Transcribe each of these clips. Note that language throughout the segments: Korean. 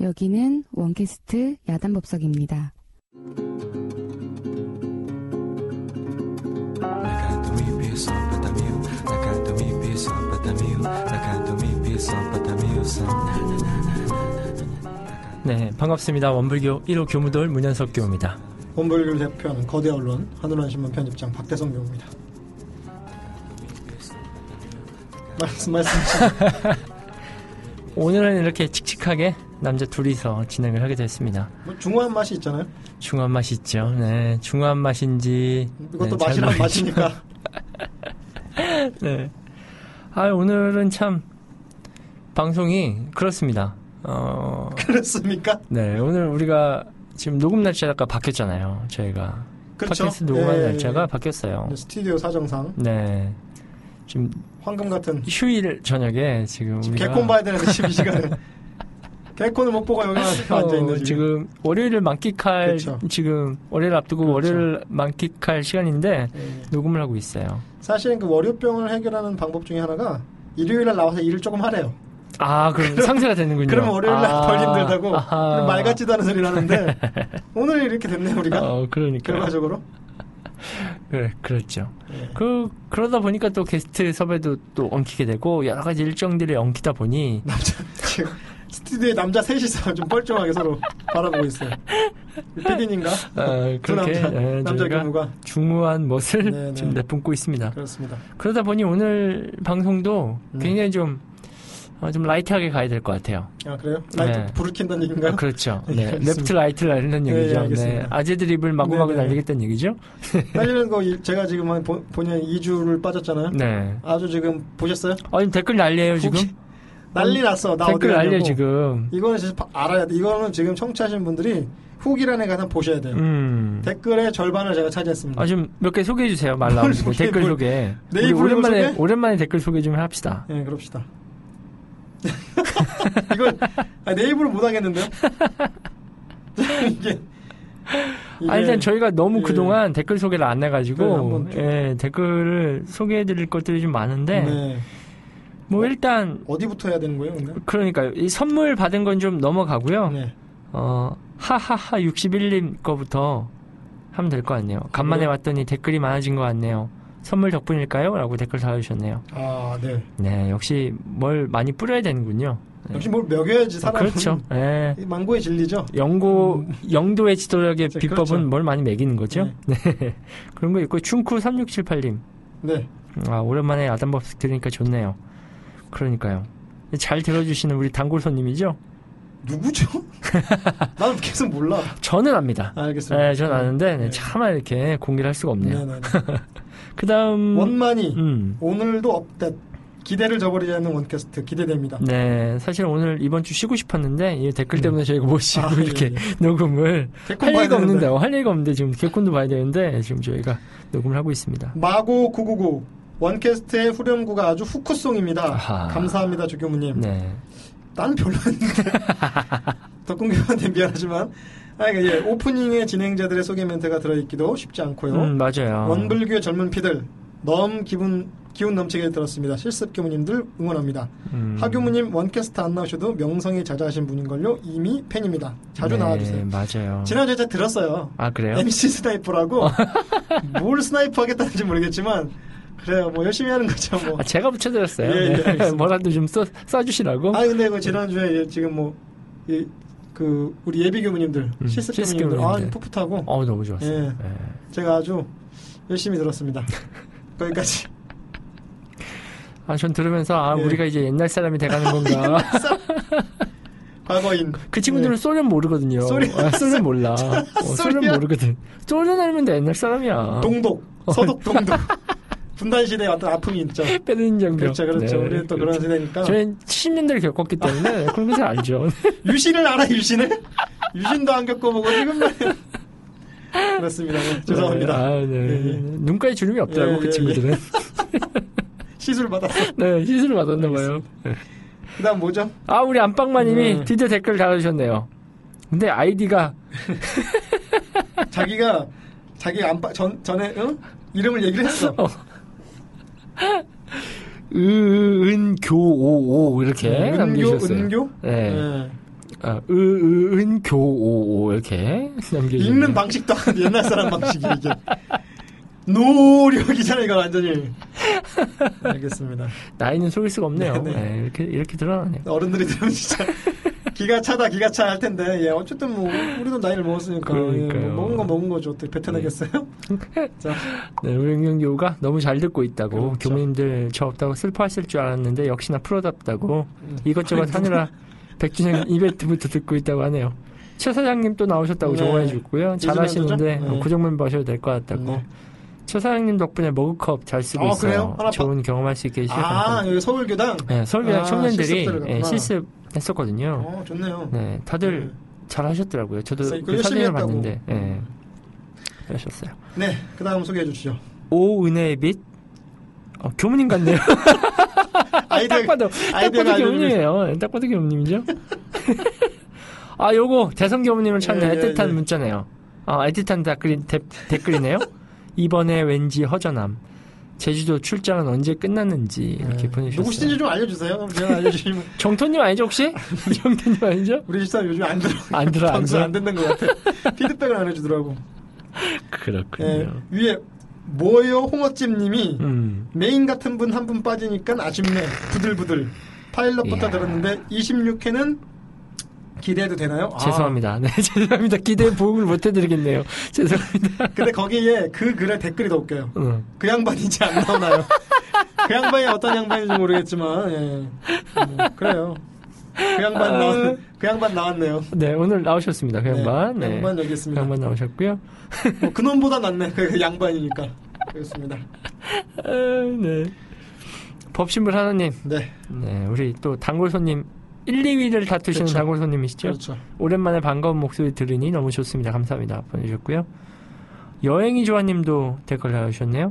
여기는 원캐스트 야단법석입니다. 네, 반갑습니다. 원불교 1호 교무돌 문현석 교우입니다. 원불교를 대표하는 거대 언론 한울환신문 편집장 박대성 교우입니다. 말씀 말씀. 오늘은 이렇게 칙칙하게 남자 둘이서 진행을 하게 됐습니다. 뭐 중후한 맛이 있잖아요. 중후한 맛이 있죠. 네, 중후한 맛인지 이것도 네, 맛이란 잘 맛이니까. 네. 아, 오늘은 참 방송이 그렇습니다. 어, 그렇습니까? 네, 오늘 우리가 지금 녹음 날짜가 바뀌었잖아요. 저희가 그렇죠. 팟캐스트 녹음하는 예, 날짜가 예. 바뀌었어요. 스튜디오 사정상 네. 지금 황금 같은 휴일 저녁에 지금 지금 우리가 개콘 봐야 되는데 12시간에 개콘을 못 보고 여기 앉아 있는 어, 지금. 지금 월요일을 만끽할 그렇죠. 지금 월요일 앞두고 그렇죠. 월요일 만끽할 시간인데 예, 예. 녹음을 하고 있어요. 사실은 그 월요병을 해결하는 방법 중에 하나가 일요일에 나와서 일을 조금 하래요. 아, 그럼 상세가 되는군요. 그러면 월요일날 아, 덜 힘들다고 아하. 말 같지도 않은 소리를 하는데 오늘 이렇게 됐네 우리가 어, 그러니까. 결과적으로. 그래, 그렇죠. 예. 그 그러다 보니까 또 게스트 섭외도 또 엉키게 되고 여러 가지 일정들이 엉키다 보니 남자 지금 스튜디오에 남자 셋이서 좀 뻘쭘하게 서로 바라보고 있어요. PD님과 어, 두 그렇게 남자 예, 남자 경우가 중후한 멋을 네, 네. 지금 내뿜고 있습니다. 그렇습니다. 그러다 보니 오늘 방송도 음. 굉장히 좀, 어, 좀 light하게 가야 될 것 같아요. 아 그래요? light 네. 불을 켠다는 얘기인가요? 아, 그렇죠. 네, 네. left right를 날리는 네, 얘기죠. 예, 네. 알겠습니다. 아재 드립을 마구마구 네, 네. 날리겠다는 얘기죠. 날리는 거 이- 제가 지금 한 본- 본의 2주를 빠졌잖아요. 네. 아주 지금 보셨어요? 어, 지금 댓글 난리예요 지금. 난리 났어. 나 댓글 가냐고. 지금. 이거는 진짜 바- 알아야 돼. 이거는 지금 청취하시는 분들이 후기란에 가서 보셔야 돼요. 음. 댓글의 절반을 제가 차지했습니다. 아, 좀 몇 개 소개해 주세요. 말 나오고 소개, 댓글 뭘. 소개. 입으로 오랜만에 소개? 오랜만에 댓글 소개 좀 합시다. 예, 그럽시다. 이건 아, 내 입으로 못 하겠는데요? 이게, 이게 아, 일단 저희가 너무 예. 그동안 댓글 소개를 안 해가지고, 좀. 예, 댓글을 소개해드릴 것들이 좀 많은데, 네. 뭐 일단, 어디부터 해야 되는 거예요, 근데? 그러니까, 이 선물 받은 건 좀 넘어가고요. 네. 어, 하하하 61님 거부터 하면 될 것 같네요. 간만에 그래요? 왔더니 댓글이 많아진 것 같네요. 선물 덕분일까요? 라고 댓글 달아주셨네요. 아, 네. 네, 역시 뭘 많이 뿌려야 되는군요. 네. 역시 뭘 먹여야지 아, 사람은. 그렇죠. 예. 이 망고의 진리죠. 영고, 영도의 지도력의 그렇죠. 비법은 그렇죠. 뭘 많이 매기는 거죠? 네. 그런 거 있고, 충쿠3678님. 네. 아, 오랜만에 아담법 들으니까 좋네요. 그러니까요. 잘 들어주시는 우리 단골 손님이죠? 누구죠? 나는 계속 몰라. 저는 압니다. 알겠습니다. 네, 저는 아는데, 네, 네. 차마 이렇게 공개를 할 수가 없네요. 그 다음, 원만이 음. 오늘도 업데이트. 기대를 저버리지 않는 원캐스트 기대됩니다. 네, 사실 오늘 이번 주 쉬고 싶었는데, 이 댓글 때문에 저희가 못 쉬고 아, 이렇게 예, 예. 녹음을 할 리가 없는데. 어, 할 리가 없는데, 지금 개콘도 봐야 되는데, 지금 저희가 녹음을 하고 있습니다. 마고 999 원캐스트의 후렴구가 아주 후크송입니다. 아하. 감사합니다 조교무님. 네. 나는 별로였는데 덕kun교한테 미안하지만 아, 그러니까 예, 오프닝에 진행자들의 소개 멘트가 들어있기도 쉽지 않고요. 음, 맞아요. 원불교의 젊은 피들 너무 기분 기운 넘치게 들었습니다. 실습 교무님들 응원합니다. 음. 하교무님 원캐스트 안 나오셔도 명성이 자자하신 분인걸요. 이미 팬입니다. 자주 네, 나와주세요. 맞아요. 지난주에 제가 들었어요. 아, 그래요? MC 스나이퍼라고 뭘 스나이퍼 하겠다는지 모르겠지만 그래요. 뭐 열심히 하는 거죠. 뭐. 아, 제가 붙여드렸어요. 예, 예, 네. 뭐라도 좀 써, 써주시라고. 아니 근데 그 지난주에 예, 지금 뭐그 우리 예비 교무님들 음, 실습 교무님들 아. 풋풋하고 어, 너무 좋았어요. 예. 예. 제가 아주 열심히 들었습니다. 거기까지. 아, 전 들으면서, 아, 예. 우리가 이제 옛날 사람이 돼가는 건가. 과거인. 그 친구들은 소련 모르거든요. 소련. 아, 소련 몰라. 어, 소련. 모르거든. 소련 알면 돼, 옛날 사람이야. 네. 동독, 서독, 동독. 분단 시대의 어떤 아픔이 있죠. 빼는 장병. 그렇죠, 그렇죠. 네. 우리 또 그런 세대니까. 저희는 70년대를 겪었기 때문에 그런 것을 알죠. 유신을 알아, 유신을? 유신도 안 겪어보고 지금 말이야. 그렇습니다. 네, 죄송합니다. 아, 네. 예, 예. 눈가에 주름이 없더라고, 예, 그 예, 친구들은. 시술 받았어. 네, 시술을 받았나 봐요. 그 다음 뭐죠? 아, 우리 안방마님이 네. 드디어 댓글 달아주셨네요. 근데 아이디가, 자기가, 자기 안방, 전, 전에, 응? 이름을 얘기를 했어. 어. 은교오오 이렇게 음, 은교, 남겨주셨어요. 은교? 네. 네. 아, 으은 교오 이렇게 남겨주네요. 읽는 방식도 옛날 사람 방식이 이게 노력이잖아 이거 완전히 알겠습니다 나이는 속일 수가 없네요. 네, 네. 네, 이렇게 이렇게 드러나네요. 어른들이 들으면 진짜 기가 차다 기가 차 할 텐데 예 어쨌든 뭐 우리도 나이를 먹었으니까 예, 그러니까요. 뭐 먹은 건 먹은 거죠 어떻게 뱉어내겠어요 자 네, 우영경교가 너무 잘 듣고 있다고 그렇죠. 교무님들 저 없다고 슬퍼하실 줄 알았는데 역시나 프로답다고 음. 이것저것 하느라 백준영 이벤트부터 듣고 있다고 하네요. 최 사장님 또 나오셨다고 네. 좋아해 주고요. 잘하시는데 네. 고정멤버 하셔도 될 것 같다고. 네. 최 사장님 덕분에 머그컵 잘 쓰고 아, 있어요. 그래요? 좋은 경험할 수 있게 아 해주셔서 여기 서울교당 네, 서울대학 아, 청년들이 예. 실습 했었거든요. 어 좋네요 네, 다들 잘 하셨더라고요. 저도 이거 그 사진을. 봤는데, 예. 하셨어요. 네 그 다음 소개해 주시죠 오은혜의 빛? 어, 교무님 같네요. 아이디어 딱 봐도, 딱 봐도 교무님이에요. 딱 봐도 교무님이죠. 아, 요거, 대성 교무님을 찾는 예, 예, 애틋한 예. 문자네요. 아, 애틋한 댓글, 대, 댓글이네요. 이번에 왠지 허전함. 제주도 출장은 언제 끝났는지 이렇게 보내주셨어요. 네. 누구시든지 좀 알려주세요 제가 알려주시면 정토님 아니죠 혹시? 정토님 아니죠? 우리 집사람 요즘 안 들어 안 들어 안 방송 들어. 안 듣는 것 같아 피드백을 안 해주더라고 그렇군요. 예, 위에 뭐요 홍어찜님이 음. 메인 같은 분 한분 빠지니까 아쉽네 부들부들 파일럿부터 이야. 들었는데 26회는 기대해도 되나요? 아, 죄송합니다. 네, 죄송합니다. 기대 보응을 못 해드리겠네요. 죄송합니다. 근데 거기에 그 글에 댓글이 더 웃겨요 응. 그 양반인지 안 나오나요? 그 양반이 어떤 양반인지 모르겠지만 예. 뭐, 그래요 그 양반 나왔 그 양반 나왔네요 네, 오늘 나오셨습니다. 그 양반. 네, 네. 양반 여기 그 있습니다 양반 나오셨고요. 뭐 그놈보다 낫네 그, 그 양반이니까 그렇습니다 아, 네. 법신불 하나님. 네 네, 우리 또 단골 손님 1, 2위를 다투시는 그렇죠. 단골 손님이시죠? 그렇죠 오랜만에 반가운 목소리 들으니 너무 좋습니다. 감사합니다. 보내주셨고요. 여행이 조아님도 댓글 달아주셨네요.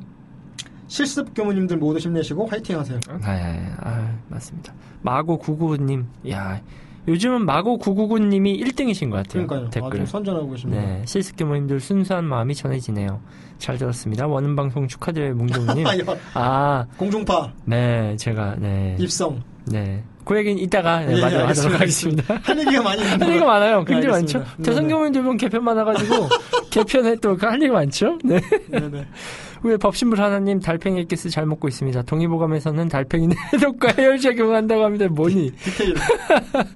실습 교무님들 모두 힘내시고 화이팅 하세요 네, 아, 맞습니다. 마고 999님, 야, 요즘은 마고 999님이 1등이신 것 같아요. 그러니까요 댓글. 아주 선전하고 계십니다 네, 실습 교모님들 순수한 마음이 전해지네요. 잘 들었습니다. 원음 방송 축하드려요. 아, 야, 아, 공중파 네, 제가 네, 입성 네, 그 얘기는 이따가 네, 예, 마저 알겠습니다. 하도록 하겠습니다. 할 얘기가 많이 할 얘기가 많아요. 굉장히 네, 알겠습니다. 많죠. 네, 대선 네. 교모님들 보면 개편 많아가지고 개편에 또 할 얘기 많죠. 네. 네네 왜 법신불 하나님 달팽이 엑기스 잘 먹고 있습니다. 동의보감에서는 달팽이는 해독과 해열 적용한다고 합니다. 뭐니? 디테일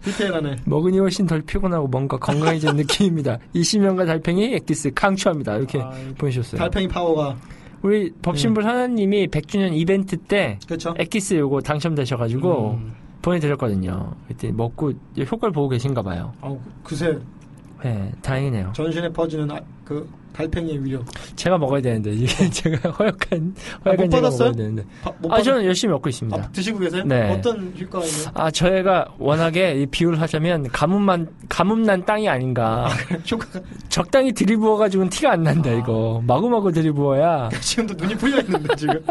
디테일하네 먹으니 훨씬 덜 피곤하고 뭔가 건강해진 느낌입니다. 이시명과 달팽이 엑기스 강추합니다. 이렇게 아, 보내주셨어요. 달팽이 파워가 우리 법신불 하나님이 100주년 이벤트 때 그렇죠 엑기스 요거 당첨되셔가지고 음. 보내드렸거든요. 그때 먹고 효과를 보고 계신가 봐요. 아우 그새 네, 다행이네요. 전신에 퍼지는 아, 그 달팽이의 위력 제가 먹어야 되는데 이게 제가 허약한 아, 허약한 못 제가 받았어요? 되는데. 바- 못 아 저는 열심히 먹고 있습니다. 아, 드시고 계세요? 네. 어떤 효과가 있나요? 아 저희가 워낙에 이 비유를 하자면 가뭄만 가뭄난 땅이 아닌가. 효과가 적당히 들이부어 가지고는 티가 안 난다 아. 이거. 마구마구 들이부어야 지금도 눈이 풀려 있는데 지금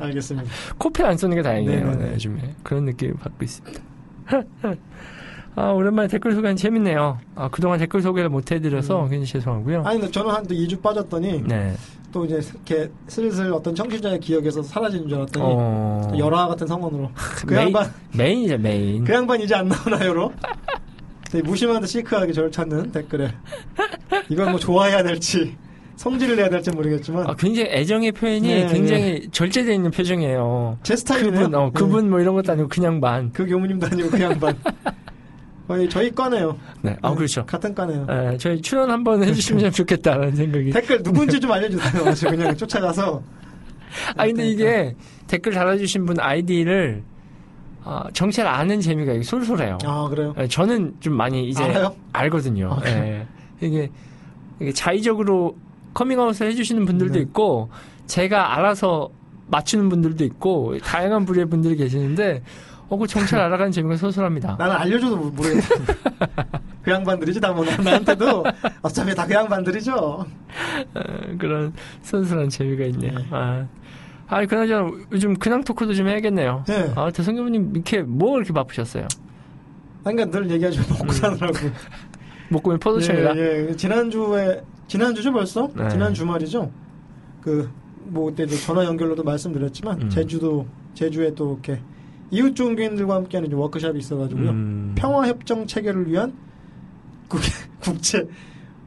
알겠습니다. 코피 안 쏘는 게 다행이에요. 네네네. 네, 요즘에 그런 느낌을 받고 있습니다. 아 오랜만에 댓글 소개는 재밌네요. 아 그동안 댓글 소개를 못 해드려서 음. 굉장히 죄송하고요. 아니 근데 저는 한 2주 빠졌더니 네. 또 이제 이렇게 슬슬 어떤 청취자의 기억에서 사라지는 줄 알았더니 어. 또 열화 같은 상황으로 그 메인, 양반 메인이죠 메인. 그 양반 이제 안 나오나요로 되게 무심한데 시크하게 저를 찾는 댓글에 이건 뭐 좋아해야 될지 성질을 내야 될지 모르겠지만 아, 굉장히 애정의 표현이 네, 굉장히 절제되어 있는 표정이에요. 제 스타일이네요. 그분, 어, 네. 그분 뭐 이런 것도 아니고 그냥 반. 그 교무님도 아니고 그 양반 거의 저희 과네요. 네. 아, 그렇죠. 같은 과네요. 예, 저희 출연 한번 해주시면 참 좋겠다라는 생각이. 댓글 누군지 좀 알려주세요. 저 그냥 쫓아가서 아, 근데 이게 댓글 달아주신 분 아이디를, 아, 정체를 아는 재미가 이게 솔솔해요. 아 그래요. 예, 저는 좀 많이 이제 알아요? 알거든요. 아. 이게, 이게 자의적으로 커밍아웃을 해주시는 분들도 네. 있고, 제가 알아서 맞추는 분들도 있고, 다양한 부류의 분들이 계시는데, 어, 그 정체를 알아가는 재미가 솔솔합니다. 나는 알려줘도 모- 모르겠다. 그 양반들이지 다뭐 나한테도 어차피 다 그 양반들이죠. 어, 그런 순수한 재미가 있네요. 네. 아, 아, 그나저나 요즘 근황 토크도 좀 해야겠네요. 네. 아, 대성교부님 이렇게 뭐 이렇게 바쁘셨어요? 그러니까 늘 얘기하죠. 먹고 사느라고. 목구멍 포도청이라. 예, 예. 지난주에 지난주죠 벌써? 네. 지난 주말이죠. 그뭐 그때 전화 연결로도 말씀드렸지만 음. 제주도 제주에 또 이렇게 이웃 종교인들과 함께하는 워크숍이 있어가지고요. 음. 평화 협정 체결을 위한 국, 국제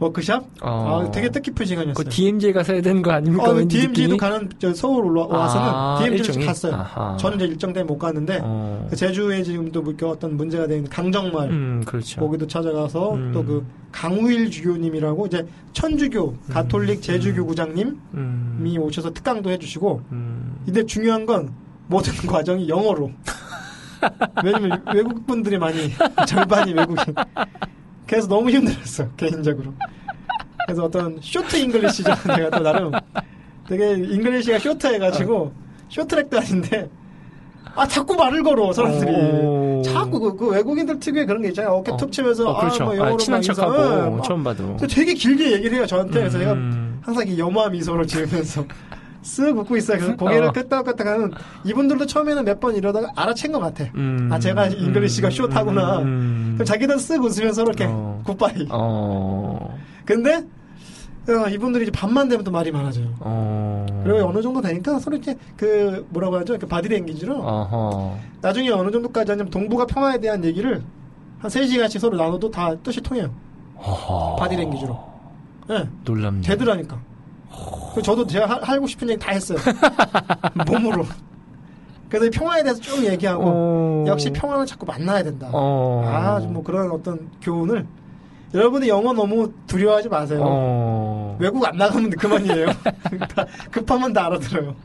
워크숍? 어. 아, 되게 뜻깊은 시간이었어요. 그 DMZ가 써야 되는 거 아닙니까? 어, DMZ도? 가는 저 서울 올라와서는 아, DMZ를? 갔어요. 아하. 저는 이제 일정 때문에 못 갔는데 어. 그 제주에 지금도 뭐 어떤 문제가 되는 강정마을 음, 그렇죠. 거기도 찾아가서 음. 또그 강우일 주교님이라고 이제 천주교 가톨릭 제주교구장님이 음. 오셔서 특강도 해주시고 음. 근데 중요한 건 모든 과정이 영어로 왜냐면 외국 분들이 많이 절반이 외국인 그래서 너무 힘들었어 개인적으로 그래서 어떤 short English죠 내가 또 나름 되게 English가 short해가지고 쇼트랙도 아닌데 아 자꾸 말을 걸어 사람들이 오. 자꾸 그, 그 외국인들 특유의 그런 게 있잖아요 어깨 어. 툭 치면서 어, 그렇죠. 아, 뭐 아, 영어로 친한 막 인사, 척하고 예, 막 처음 봐도. 되게 길게 얘기를 해요 저한테 그래서 제가 음. 항상 이 염화 미소를 지으면서 쓱 웃고 있어요. 그래서 고개를 어. 끄덕끄덕 하는 이분들도 처음에는 몇 번 이러다가 알아챈 것 같아. 음. 아, 제가 English가 short하구나. 음. 그럼 자기들 쓱 웃으면서 이렇게 어. goodbye. 어. 근데 어, 이분들이 이제 밤만 되면 또 말이 많아져요. 어. 그리고 어느 정도 되니까 서로 이렇게 그 뭐라고 하죠? 그 바디랭귀지로 어허. 나중에 어느 정도까지 하냐면 동북아 평화에 대한 얘기를 한 3시간씩 서로 나눠도 다 뜻이 통해요. 어허. 바디랭귀지로. 예. 놀랍네. 되더라니까. 저도 제가 하, 하고 싶은 얘기 다 했어요. 몸으로. 그래서 이 평화에 대해서 쭉 얘기하고 어. 역시 평화는 자꾸 만나야 된다. 어. 아, 좀뭐 그런 어떤 교훈을 여러분이 영어 너무 두려워하지 마세요. 어. 외국 안 나가면 그만이에요. 다 급하면 다 알아들어요.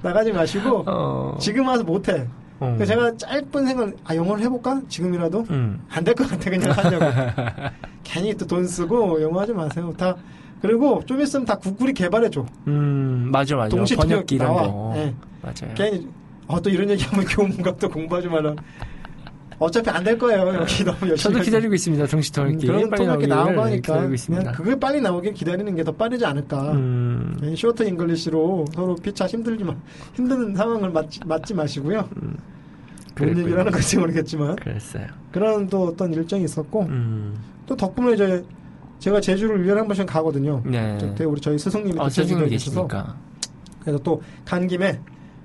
나가지 마시고 어. 지금 와서 못해. 어. 그래서 제가 짧은 생각, 아 영어를 해볼까? 지금이라도 음. 안될 것 같아 그냥 하려고. 괜히 또 돈 쓰고 영어 하지 마세요. 다 그리고 좀 있으면 다 구글이 개발해줘. 음, 맞아, 맞아. 동시 번역기 이런 나와. 거. 예. 맞아요. 괜히 어, 또 이런 얘기하면 교문각도 공부하지 말라. 어차피 안 될 거예요. 여기 너무 열심히. 저도. 기다리고 있습니다. 동시 음, 번역기. 그런 통역기 하니까 기다리고 그냥. 그게 빨리 나오길 기다리는 게 더 빠르지 않을까. 음. short English로 서로 피차 힘들지 마, 힘든 상황을 맞지, 맞지 마시고요. 뭔 그랬군요. 얘기를 하는 건지 모르겠지만 그랬어요. 그런 또 어떤 일정이 있었고 음. 또 덕분에 이제 제가 제주를 1년에 한 번씩 가거든요. 네. 저- 우리 저희 스승님이 제주도에 선생님이 계셔서. 그래서 또 간 김에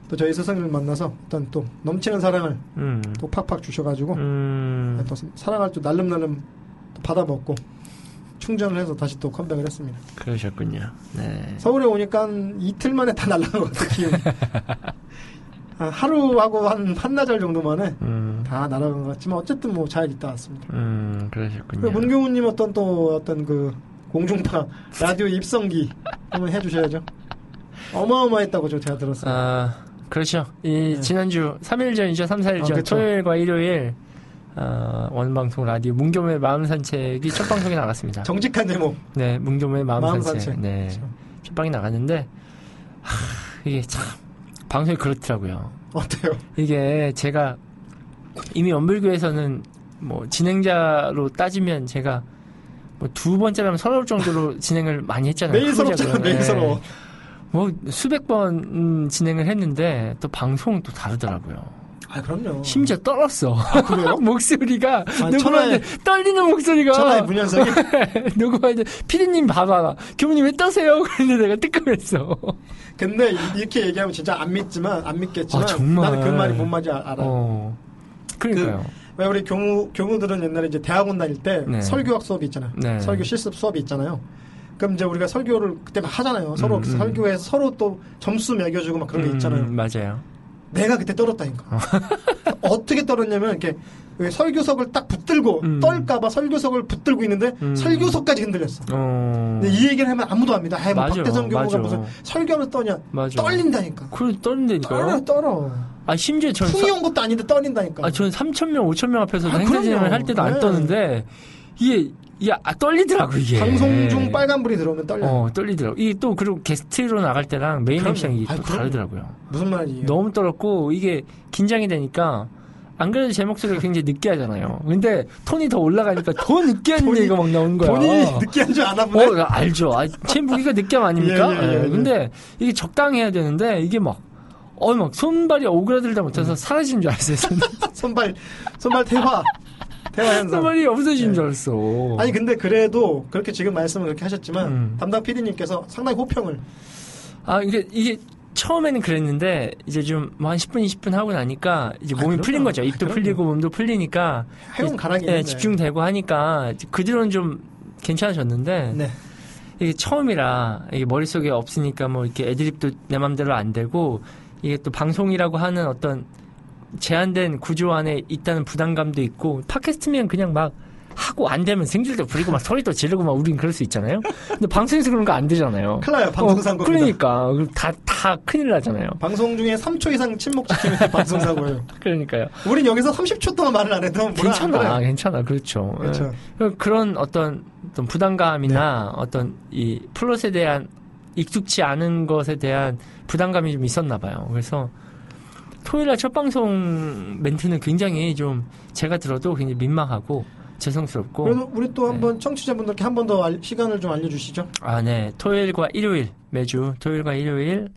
또 저희 스승님을 만나서 어떤 또 넘치는 사랑을 음. 또 팍팍 주셔가지고 음. 또 사랑을 또 날름날름 또 받아먹고 충전을 해서 다시 또 컴백을 했습니다. 그러셨군요. 네. 서울에 오니까 한 이틀 만에 다 날라간 것 같아요, 기운이. 한 하루하고 한 한나절 정도 만에 음. 다 날아간 것 같지만 어쨌든 뭐 잘 있다 왔습니다. 음, 그러셨군요. 그리고 문경훈님 어떤 또 어떤 그 공중파 라디오 입성기 한번 해주셔야죠. 어마어마했다고 저 제가 들었어요. 아, 그렇죠. 이 네. 지난주 3일 전이죠. 3, 4일 아, 전. 그쵸. 토요일과 일요일 어, 원방송 라디오 문교의 마음 산책이 첫 방송이 나갔습니다. 정직한 제목. 네, 문교의 마음, 마음 산책. 산책. 네. 그렇죠. 첫 방이 나갔는데 하, 이게 참 방송이 그렇더라고요. 어때요? 이게 제가 이미 원불교에서는 뭐 진행자로 따지면 제가 뭐 두 번째라면 서러울 정도로 진행을 많이 했잖아요. 매일 서럽잖아. 매일 네. 서러워. 뭐 수백 번 음, 진행을 했는데 또 방송은 또 다르더라고요. 아, 그럼요. 심지어 떨었어. 그래요? 목소리가 천하의- 녹음하는데 떨리는 목소리가 천하의 문현석이 녹음하는데 피디님 봐봐 교무님 왜 떠세요? 그랬는데 내가 뜨끔했어. 근데 이- 이렇게 얘기하면 진짜 안 믿지만 안 믿겠지만 아, 정말. 나는 그 말이 뭔 말인지 알- 알아요. 어. 그러니까요. 왜 우리 교무 교무들은 옛날에 이제 대학원 다닐 때 네. 설교학 수업이 있잖아요. 네. 설교 실습 수업이 있잖아요. 그럼 이제 우리가 설교를 그때 막 하잖아요. 서로 음, 음. 설교에서 서로 또 점수 매겨주고 막 그런 게 음, 있잖아요. 맞아요. 내가 그때 떨었다니까. 어떻게 떨었냐면 이렇게 왜 설교석을 딱 붙들고 음. 떨까봐 설교석을 붙들고 있는데 음. 설교석까지 흔들렸어. 어. 근데 이 얘기를 하면 아무도 안 믿어. 아이, 뭐 박대성 교무가. 무슨 설교하면 떠냐. 맞아. 떨린다니까. 그래 떨린다니까요. 떨어, 떨어. 아 심지어 전 풍이 온 것도 아닌데 떨린다니까. 아, 저는 3,000명, 5,000명 앞에서 아, 행사 진행을 그럼요. 할 때도 안 네. 떠는데, 이게, 이게 아, 떨리더라고, 이게. 방송 중 빨간불이 들어오면 떨려. 어, 떨리더라고. 이게 또, 그리고 게스트로 나갈 때랑 메인. MC랑 그럼요. 다르더라고요. 무슨 말이에요? 너무 떨었고, 이게 긴장이 되니까, 안 그래도 제 목소리가 굉장히 느끼하잖아요. 근데 톤이 더 올라가니까 더 느끼한 본인- 얘기가 막 나오는 거야. 본인이 느끼한 줄 아나 보네. 어, 나 알죠. 아, 제 무기가 느끼함 아닙니까? 예, 예, 예, 예. 근데 이게 적당히 해야 되는데, 이게 막, 어, 막 손발이 오그라들다 못해서 음. 사라지는 줄 알았어요. 손발, 손발 대화. 대화 현상. 손발이 없어지는 네. 줄 알았어. 아니, 근데 그래도 그렇게 지금 말씀을 그렇게 하셨지만, 음. 담당 PD님께서 상당히 호평을. 아, 이게, 이게, 처음에는 그랬는데 이제 좀 뭐 한 10분 20분 하고 나니까 이제 아, 몸이 그럼요. 풀린 거죠. 아, 입도 그럼요. 풀리고 몸도 풀리니까 해운 예, 있는데. 집중되고 하니까 그 뒤로는 좀 괜찮아졌는데 네. 이게 처음이라 이게 머릿속에 없으니까 뭐 이렇게 애드립도 내 맘대로 안 되고 이게 또 방송이라고 하는 어떤 제한된 구조 안에 있다는 부담감도 있고 팟캐스트면 그냥 막 하고 안 되면 생질도 부리고 막 소리도 지르고 막 우린 그럴 수 있잖아요. 근데 방송에서 그런 거 안 되잖아요. 큰일 나요. 방송사고입니다. 그러니까 다 다 큰일 나잖아요. 방송 중에 3초 이상 침묵 지키면 방송사고예요. 그러니까요. 우린 여기서 30초 동안 말을 안 해도 괜찮아. 괜찮아, 그렇죠. 그렇죠. 예. 그런 어떤, 어떤 부담감이나 네. 어떤 이 플롯에 대한 익숙치 않은 것에 대한 부담감이 좀 있었나 봐요. 그래서 토요일 날 첫 방송 멘트는 굉장히 좀 제가 들어도 굉장히 민망하고 죄송스럽고 그래도 우리 또 네. 한번 청취자분들께 한 번 더 시간을 좀 알려주시죠. 아, 네. 토요일과 일요일 매주 토요일과 일요일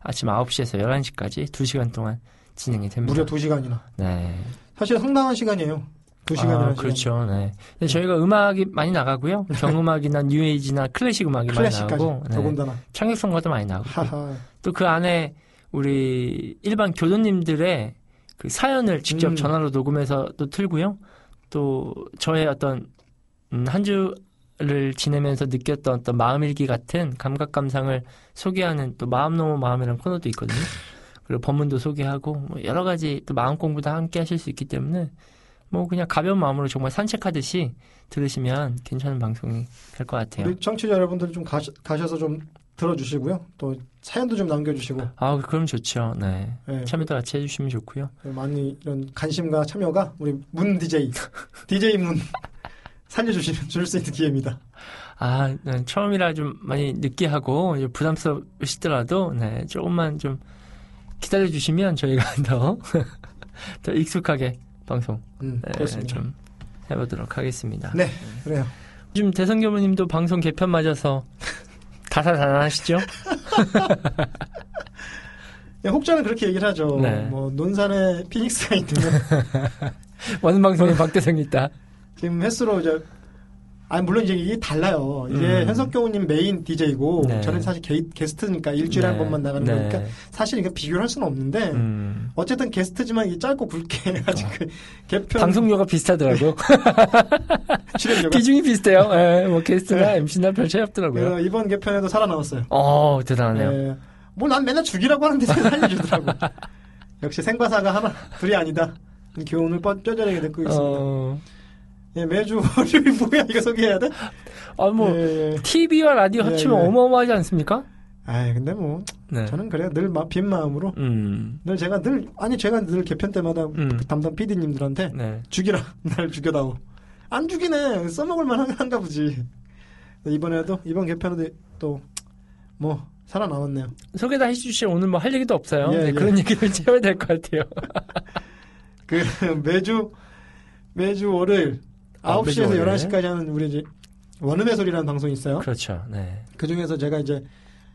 아침 9시에서 11시까지 2시간 동안 진행이 됩니다. 무려 2시간이나. 네. 사실 상당한 시간이에요. 2시간이라는 아, 그렇죠. 네. 근데 저희가 음악이 많이 나가고요. 경음악이나 뉴에이지나 클래식 음악이 많이 클래식까지 나가고 네. 더군다나. 창작성과도 많이 나오고 하하. 또그 안에 우리 일반 교도님들의 그 사연을 직접 음. 전화로 녹음해서 또 틀고요. 또 저의 어떤 음, 한 주를 지내면서 느꼈던 어떤 마음일기 같은 감각 감상을 소개하는 또 마음 넘어 마음이라는 코너도 있거든요. 그리고 법문도 소개하고 뭐 여러 가지 또 마음 공부도 함께 하실 수 있기 때문에 뭐 그냥 가벼운 마음으로 정말 산책하듯이 들으시면 괜찮은 방송이 될 것 같아요. 우리 청취자 여러분들 좀 가셔서 좀 들어주시고요. 또 사연도 좀 남겨주시고 아, 그럼 좋죠. 네. 예, 참여도 같이 해주시면 좋고요. 많이 이런 관심과 참여가 우리 문 DJ, DJ 문 살려주시면 줄 수 있는 기회입니다. 아, 네, 처음이라 좀 많이 느끼하고 부담스러우시더라도 네, 조금만 좀 기다려 주시면 저희가 더, 더 익숙하게 방송 음, 네. 좀 해보도록 하겠습니다. 네, 그래요. 요즘 대선 교무님도 방송 개편 맞아서 다사다난하시죠? 예, 혹자는 그렇게 얘기를 하죠. 네. 뭐 논산에 피닉스가 있으면 원방송에 박대성이 있다. 지금 횟수로 이제 아 물론 이제 이게 달라요. 이게 음. 현석경우님 메인 DJ고 네. 저는 사실 게, 게스트니까 일주일에 한 네, 번만 나가는 네. 거니까 사실 이거 비교를 할 수는 없는데 음, 어쨌든 게스트지만 이 짧고 굵게 아직 그 개편 방송료가 비슷하더라고. 출연료가 비중이 비슷해요. 예, 뭐 게스트나 MC나 별 차이 없더라고요. 이번 개편에도 살아남았어요. 어, 대단하네요. 예. 뭐난 맨날 죽이라고 하는데 잘 살려주더라고. 역시 생과사가 하나 둘이 아니다. 교훈을 뻗 뼈저리게 듣고 있습니다. 어, 예, 매주 월요일 뭐야 이거 소개해야 돼? 아, 뭐, 예, 예. TV와 라디오 예, 합치면 예. 어마어마하지 않습니까? 아 근데 뭐 네. 저는 그래요 늘빈 마음으로 음, 늘 제가 늘 아니 제가 늘 개편 때마다 음. 그 담당 PD님들한테 네. 죽이라 날 죽여다오 안 죽이네 써먹을 만한가 보지 이번에도 이번 개편에도 또 뭐 살아남았네요 소개 다 해주시죠. 오늘 뭐 할 얘기도 없어요. 예, 네, 예. 그런 얘기를 해야 될 것 같아요. 그 매주 매주 월요일 아, 9시에서 매주 월요일. 11시까지 하는 우리 이제 원음의 소리라는 방송이 있어요 그렇죠. 네. 그 중에서 제가 이제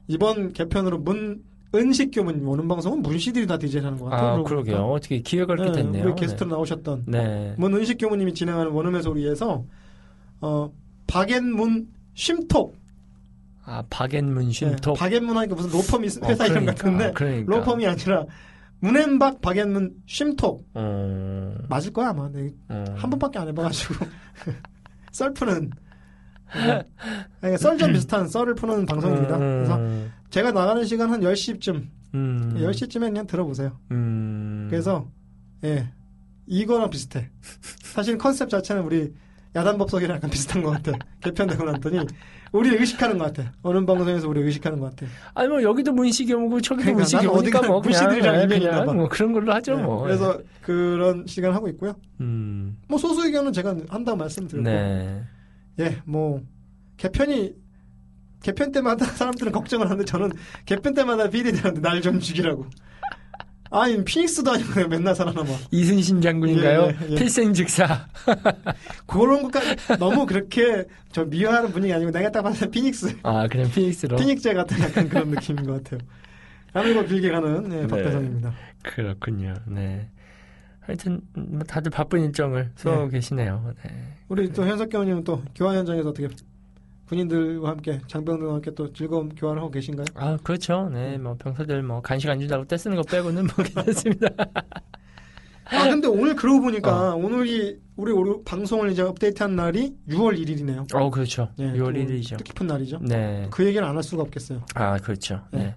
이번 개편으로 문 은식 교문 원음 방송은 문 CD를 다 디제이 하는 것 같아요 아, 그러게요. 어떻게 기획을 이렇게 네, 됐네요. 우리 게스트로 나오셨던 네. 문 은식 교무님이 진행하는 원음의 소리에서 어 박앤문 쉼톡 아, 박앤문 네, 쉼톡. 박앤문 하니까 무슨 로펌 이 어, 회사 이름 그러니까, 같은데 그러니까. 로펌이 아니라 문앤박 박앤문 쉼톡 어, 맞을 거야 아마 네, 어. 한 번밖에 안 해봐가지고 썰 푸는 그러니까 썰전 비슷한 썰을 푸는 방송입니다. 음, 그래서 제가 나가는 시간 한 10시쯤 음, 10시쯤에 그냥 들어보세요. 음. 그래서 예 이거랑 비슷해. 사실 컨셉 자체는 우리 야단법석이랑 약간 비슷한 것 같아. 개편되고 났더니 우리를 의식하는 것 같아. 어느 방송에서 우리 의식하는 것 같아. 아니 뭐 여기도 문식이 오고 저기도 그러니까 문식이 오니까 나는 어디가 뭐 그냥 문씨들이랑 네, 인연이 그냥 있나 봐. 뭐 그런 걸로 하죠 네, 뭐. 그래서 그런 시간 하고 있고요. 음. 뭐 소수 의견은 제가 한다고 말씀드렸고 네. 예, 뭐 개편이 개편 때마다 사람들은 걱정을 하는데 저는 개편 때마다 비리들한테 날좀 죽이라고. 아니 피닉스도 아니고 맨날 살아남아. 이순신 장군인가요? 예, 예, 예. 필생즉사. 그런 것까지 너무 그렇게 저 미워하는 분위기 아니고 내가 딱 봤을 때 피닉스, 아, 그냥 피닉스로. 피닉제 같은 약간 그런 느낌인 것 같아요. 아무리고 길게 가는 예, 박대성입니다. 그렇군요. 네. 하여튼 뭐 다들 바쁜 일정을 소화하고 계시네요. 네. 우리 또 현석 경우님은 또 교환 현장에서 어떻게 군인들과 함께 장병들과 함께 또 즐거운 교환을 하고 계신가요? 아, 그렇죠. 네, 뭐 병사들 뭐 간식 안 준다고 떼쓰는 거 빼고는 뭐 괜찮습니다. 아 근데 오늘 그러고 보니까 어. 오늘이 우리 오늘 방송을 이제 업데이트한 날이 6월 1일이네요. 어, 그렇죠. 네, 6월 또 1일이죠. 뜻깊은 날이죠. 네. 그 얘기는 안 할 수가 없겠어요. 아, 그렇죠. 네.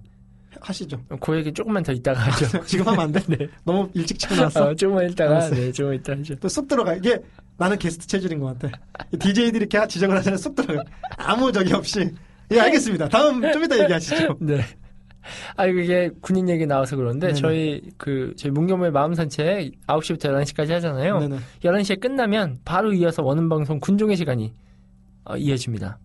하시죠. 그 얘기 조금만 더 이따가 하죠. 지금 하면 안 돼? 네. 너무 일찍 나왔어. 어, 조금만 이따가, 알았어요. 네, 조금만 이따 하죠. 또쑥 들어가. 이게 나는 게스트 체질인 것 같아. DJ들이 이렇게 지적을 하잖아요. 쑥 들어가. 아무 적이 없이. 예, 알겠습니다. 다음 좀 이따 얘기하시죠. 네. 아, 이게 군인 얘기 나와서 그런데 네네. 저희 그 저희 문교무의 마음 산책 9시부터 11시까지 하잖아요. 네네. 11시에 끝나면 바로 이어서 원음 방송 군종의 시간이 어, 이어집니다.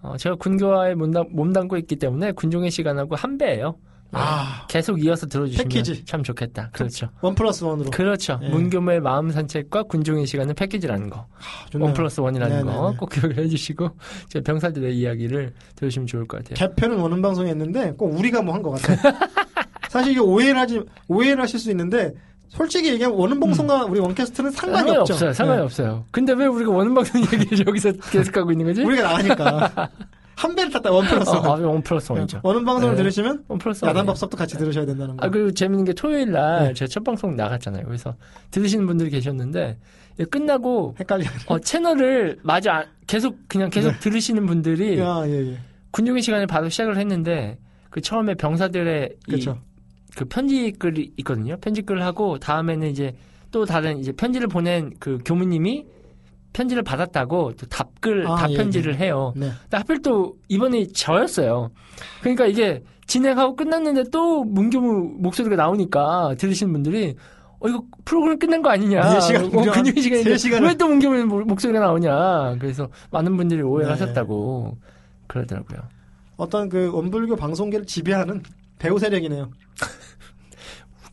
어, 제가 군교와에 몸담, 몸담고 있기 때문에 군종의 시간하고 한 배예요. 네. 아, 계속 이어서 들어주시면 패키지. 참 좋겠다. 그렇죠. 원 플러스 원으로. 그렇죠. 예. 문교무의 마음 산책과 군종의 시간은 패키지라는 거. 아. 원 플러스 원이라는 네네네. 거꼭 기억을 해주시고 제 병사들의 이야기를 들으시면 좋을 것 같아요. 개편은 원음 방송에 했는데 꼭 우리가 뭐 한 것 같아요. 사실 이게 오해를 하지 오해를 하실 수 있는데 솔직히 얘기하면 원음 방송과 우리 원캐스트는 상관이 없죠. 없어요. 상관이 네. 없어요. 근데 왜 우리가 원음 방송 얘기를 여기서 계속 하고 있는 거지? 우리가 나가니까 한 배를 탔다 one plus 어, 아, one. one plus one이죠. 원음 방송을 네. 들으시면 one plus one이에요. 야단법석도 같이 들으셔야 된다는 거. 아, 그리고 재밌는 게 토요일 날 네. 제가 첫 방송 나갔잖아요. 그래서 들으시는 분들이 계셨는데 예, 끝나고 헷갈려. 어, 채널을 마저 안- 계속 그냥 계속 네. 들으시는 분들이 야, 예, 예. 군용의 시간에 바로 시작을 했는데 그 처음에 병사들의 이. 그 편지 글이 있거든요. 편지 글을 하고 다음에는 이제 또 다른 이제 편지를 보낸 그 교무님이 편지를 받았다고 또 답글 아, 답편지를 예, 해요. 네. 근데 하필 또 이번에 저였어요. 그러니까 이게 진행하고 끝났는데 또 문교무 목소리가 나오니까 들으시는 분들이 어 이거 프로그램 끝난 거 아니냐? 네 시간 어, 무려 근육 시간인데 세 시간을- 왜또 문교무 모- 목소리가 나오냐? 그래서 많은 분들이 오해를 네. 하셨다고 그러더라고요. 어떤 그 원불교 방송계를 지배하는 배우 세력이네요.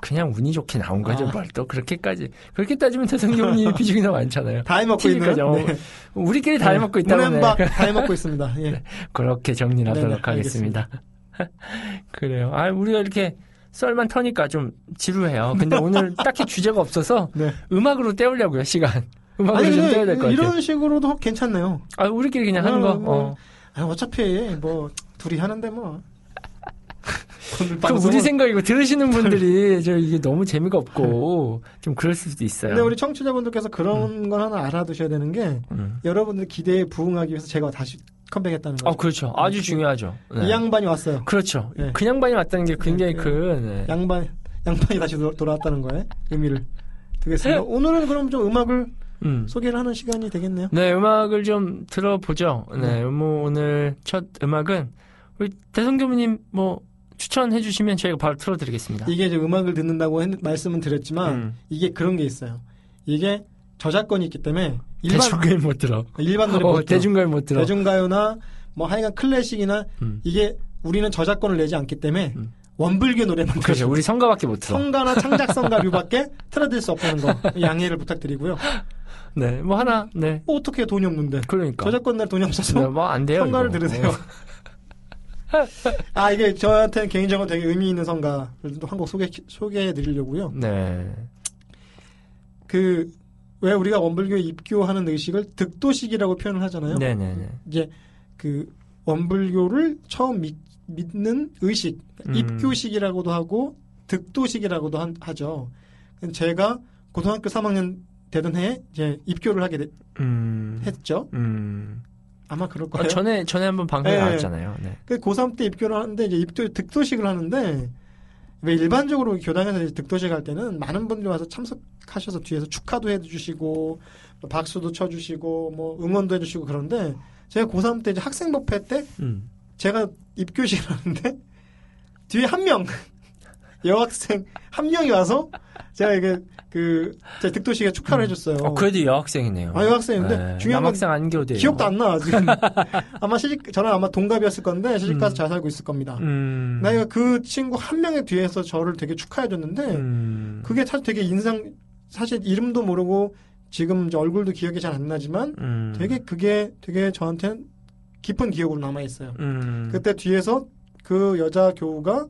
그냥 운이 좋게 나온 거죠. 아. 뭘또 그렇게까지 그렇게 따지면 대성교훈이 비중이 더 많잖아요. 다 해먹고 있는. 어, 네. 우리끼리 다 해먹고 있다고 네. 다 해먹고 있습니다. 예. 그렇게 정리하도록 네네, 하겠습니다. 그래요. 아, 우리가 이렇게 썰만 터니까 좀 지루해요. 근데 오늘 딱히 주제가 없어서 네. 음악으로 때우려고요, 시간. 음악으로 아니, 좀 때워야 될것 이런 같아요. 식으로도 괜찮네요. 아, 우리끼리 그냥 하는 어, 거. 뭐, 어. 아니, 어차피 뭐 둘이 하는데 뭐. 그 우리 생각이고 들으시는 분들이 저 이게 너무 재미가 없고 좀 그럴 수도 있어요. 근데 우리 청취자분들께서 그런 건 하나 알아두셔야 되는 게 음. 여러분들 기대에 부응하기 위해서 제가 다시 컴백했다는 거죠. 아, 그렇죠. 아주 중요하죠. 네. 이 양반이 왔어요. 그렇죠. 네. 그 양반이 왔다는 게 굉장히 네, 큰 네. 양반 양반이 다시 도- 돌아왔다는 거에 의미를 두겠습니다. 오늘은 그럼 좀 음악을 음. 소개를 하는 시간이 되겠네요. 네, 음악을 좀 들어보죠. 네, 네. 뭐 오늘 첫 음악은 우리 대성교무님 뭐 추천해 주시면 저희가 바로 틀어드리겠습니다. 이게 이제 음악을 듣는다고 했- 말씀은 드렸지만 음. 이게 그런 게 있어요. 이게 저작권이 있기 때문에 일반 대중가요 못 들어. 일반 노래 어, 못 들어. 대중가요 못 들어. 대중가요나 뭐 하여간 클래식이나 음. 이게 우리는 저작권을 내지 않기 때문에 음. 원불교 노래만 그렇죠. 우리 성가밖에 못 들어. 성가나 창작성 가류밖에 틀어드릴 수 없다는 거 양해를 부탁드리고요. 네, 뭐 하나, 네, 뭐 어떻게 돈이 없는데 그러니까. 저작권 낼 돈이 없어서 네, 뭐안 돼요. 성가를 이거. 들으세요. 어. 아 이게 저한테는 개인적으로 되게 의미 있는 성가를 또 한 곡 소개 소개해 드리려고요. 네, 그 왜 우리가 원불교에 입교하는 의식을 득도식이라고 표현을 하잖아요. 네, 네, 네. 이게 그 원불교를 처음 믿, 는 의식 음. 입교식이라고도 하고 득도식이라고도 한- 하죠. 제가 고등학교 3학년 되던 해에 이제 입교를 하게 되- 음, 했죠. 음. 아마 그럴 아, 거예요. 전에 전에 한번 방송에 네. 나왔잖아요. 네. 그 고3 때 입교를 하는데 이제 입교 득도식을 하는데 왜 일반적으로 교당에서 득도식 할 때는 많은 분들이 와서 참석하셔서 뒤에서 축하도 해주시고 또 박수도 쳐주시고 뭐 응원도 해주시고 그런데 제가 고3 때 이제 학생법회 때 음. 제가 입교식을 하는데 뒤에 한 명 여학생 한 명이 와서 제가 이게 그 제 득도식에 축하를 해줬어요. 어, 그래도 여학생이네요. 아, 여학생인데 네, 중요한 건 남학생 안 겨도 돼요. 기억도 안 나. 지금 아마 시집 저는 아마 동갑이었을 건데 시집 가서 음. 잘 살고 있을 겁니다. 음. 내가 그 친구 한 명의 뒤에서 저를 되게 축하해줬는데 음. 그게 사실 되게 인상 사실 이름도 모르고 지금 얼굴도 기억이 잘 안 나지만 음. 되게 그게 되게 저한테는 깊은 기억으로 남아 있어요. 음. 그때 뒤에서 그 여자 교우가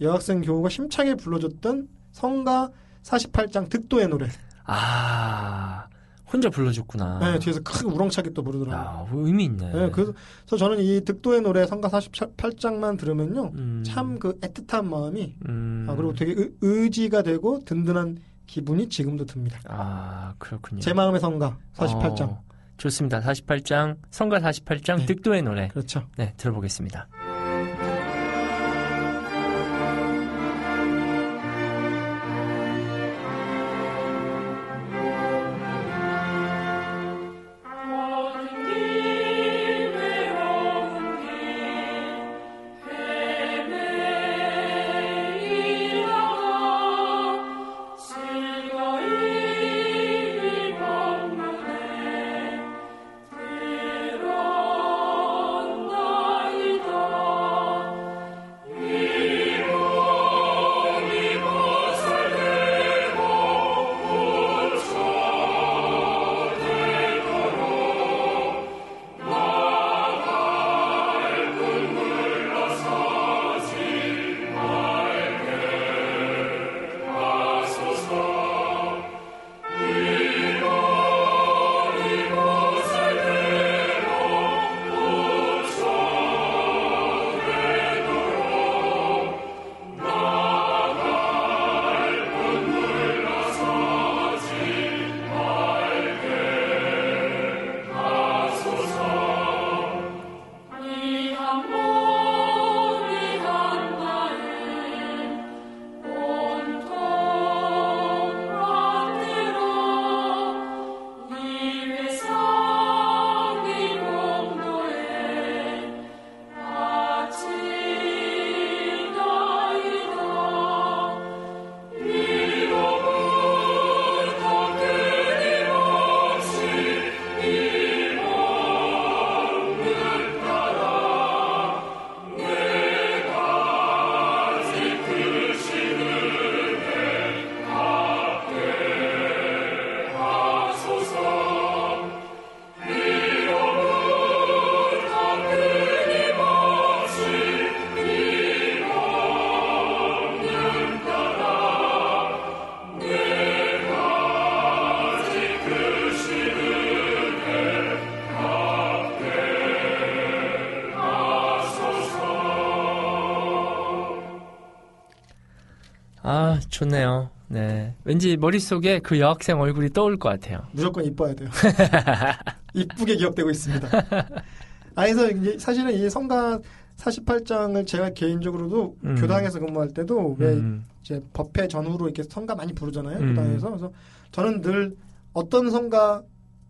여학생 교우가 힘차게 불러줬던 성가 48장 득도의 노래. 아 혼자 불러줬구나. 네, 뒤에서 크게 우렁차게 또 부르더라고요. 야, 의미 있네. 네, 그래서 저는 이 득도의 노래 성가 48장만 들으면요. 음, 참그 애틋한 마음이 음, 아, 그리고 되게 의, 의지가 되고 든든한 기분이 지금도 듭니다. 아, 그렇군요. 제 마음의 성가 48장. 어, 좋습니다. 48장, 성가 48장, 네. 득도의 노래. 그렇죠. 네, 들어보겠습니다. 좋네요. 네. 왠지 머릿속에 그 여학생 얼굴이 떠올 것 같아요. 무조건 이뻐야 돼요. 이쁘게 기억되고 있습니다. 아, 그래서 사실은 이 성가 48장을 제가 개인적으로도 음. 교당에서 근무할 때도 왜 음, 이제 법회 전후로 이렇게 성가 많이 부르잖아요. 음. 교당에서. 그래서 저는 늘 어떤 성가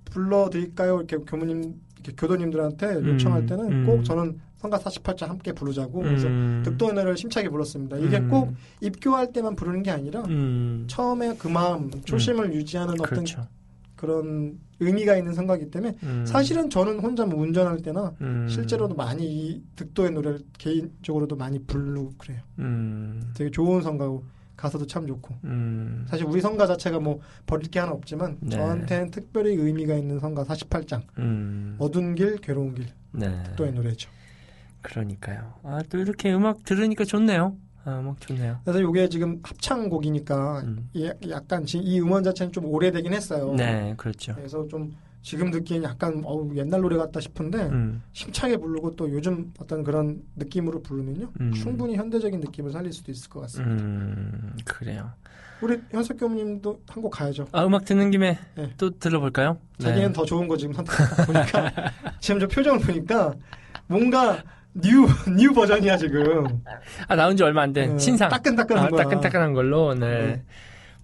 불러드릴까요? 이렇게 교무님, 이렇게 교도님들한테 요청할 때는 음. 꼭 저는 성가 48장 함께 부르자고. 그래서 음, 득도의 노래를 심차게 불렀습니다. 이게 음, 꼭 입교할 때만 부르는 게 아니라 음, 처음에 그 마음, 초심을 유지하는 어떤 그렇죠. 그런 의미가 있는 성가이기 때문에 음, 사실은 저는 혼자 뭐 운전할 때나 음, 실제로도 많이 이 득도의 노래를 개인적으로도 많이 부르고 그래요. 음, 되게 좋은 성가고 가사도 참 좋고 음, 사실 우리 성가 자체가 뭐 버릴 게 하나 없지만 네. 저한테는 특별히 의미가 있는 성가 48장 음, 어두운 길 괴로운 길 네. 득도의 노래죠. 그러니까요. 아, 또 이렇게 음악 들으니까 좋네요. 아, 음악 좋네요. 그래서 이게 지금 합창곡이니까 음. 이- 약간 지금 이 음원 자체는 좀 오래되긴 했어요. 네, 그렇죠. 그래서 좀 지금 듣기엔 약간 어우, 옛날 노래 같다 싶은데 음, 힘차게 부르고 또 요즘 어떤 그런 느낌으로 부르면요 음. 충분히 현대적인 느낌을 살릴 수도 있을 것 같습니다. 음, 그래요. 우리 현석 교무님도 한 곡 가야죠. 아, 음악 듣는 김에 네. 또 들어볼까요? 자기는 더 좋은 거 지금 선택 보니까 지금 저 표정을 보니까 뭔가 new new 버전이야 지금. 아, 나온 지 얼마 안된 어, 신상. 따끈따끈한 아. 따끈따끈한 걸로. 네. 네.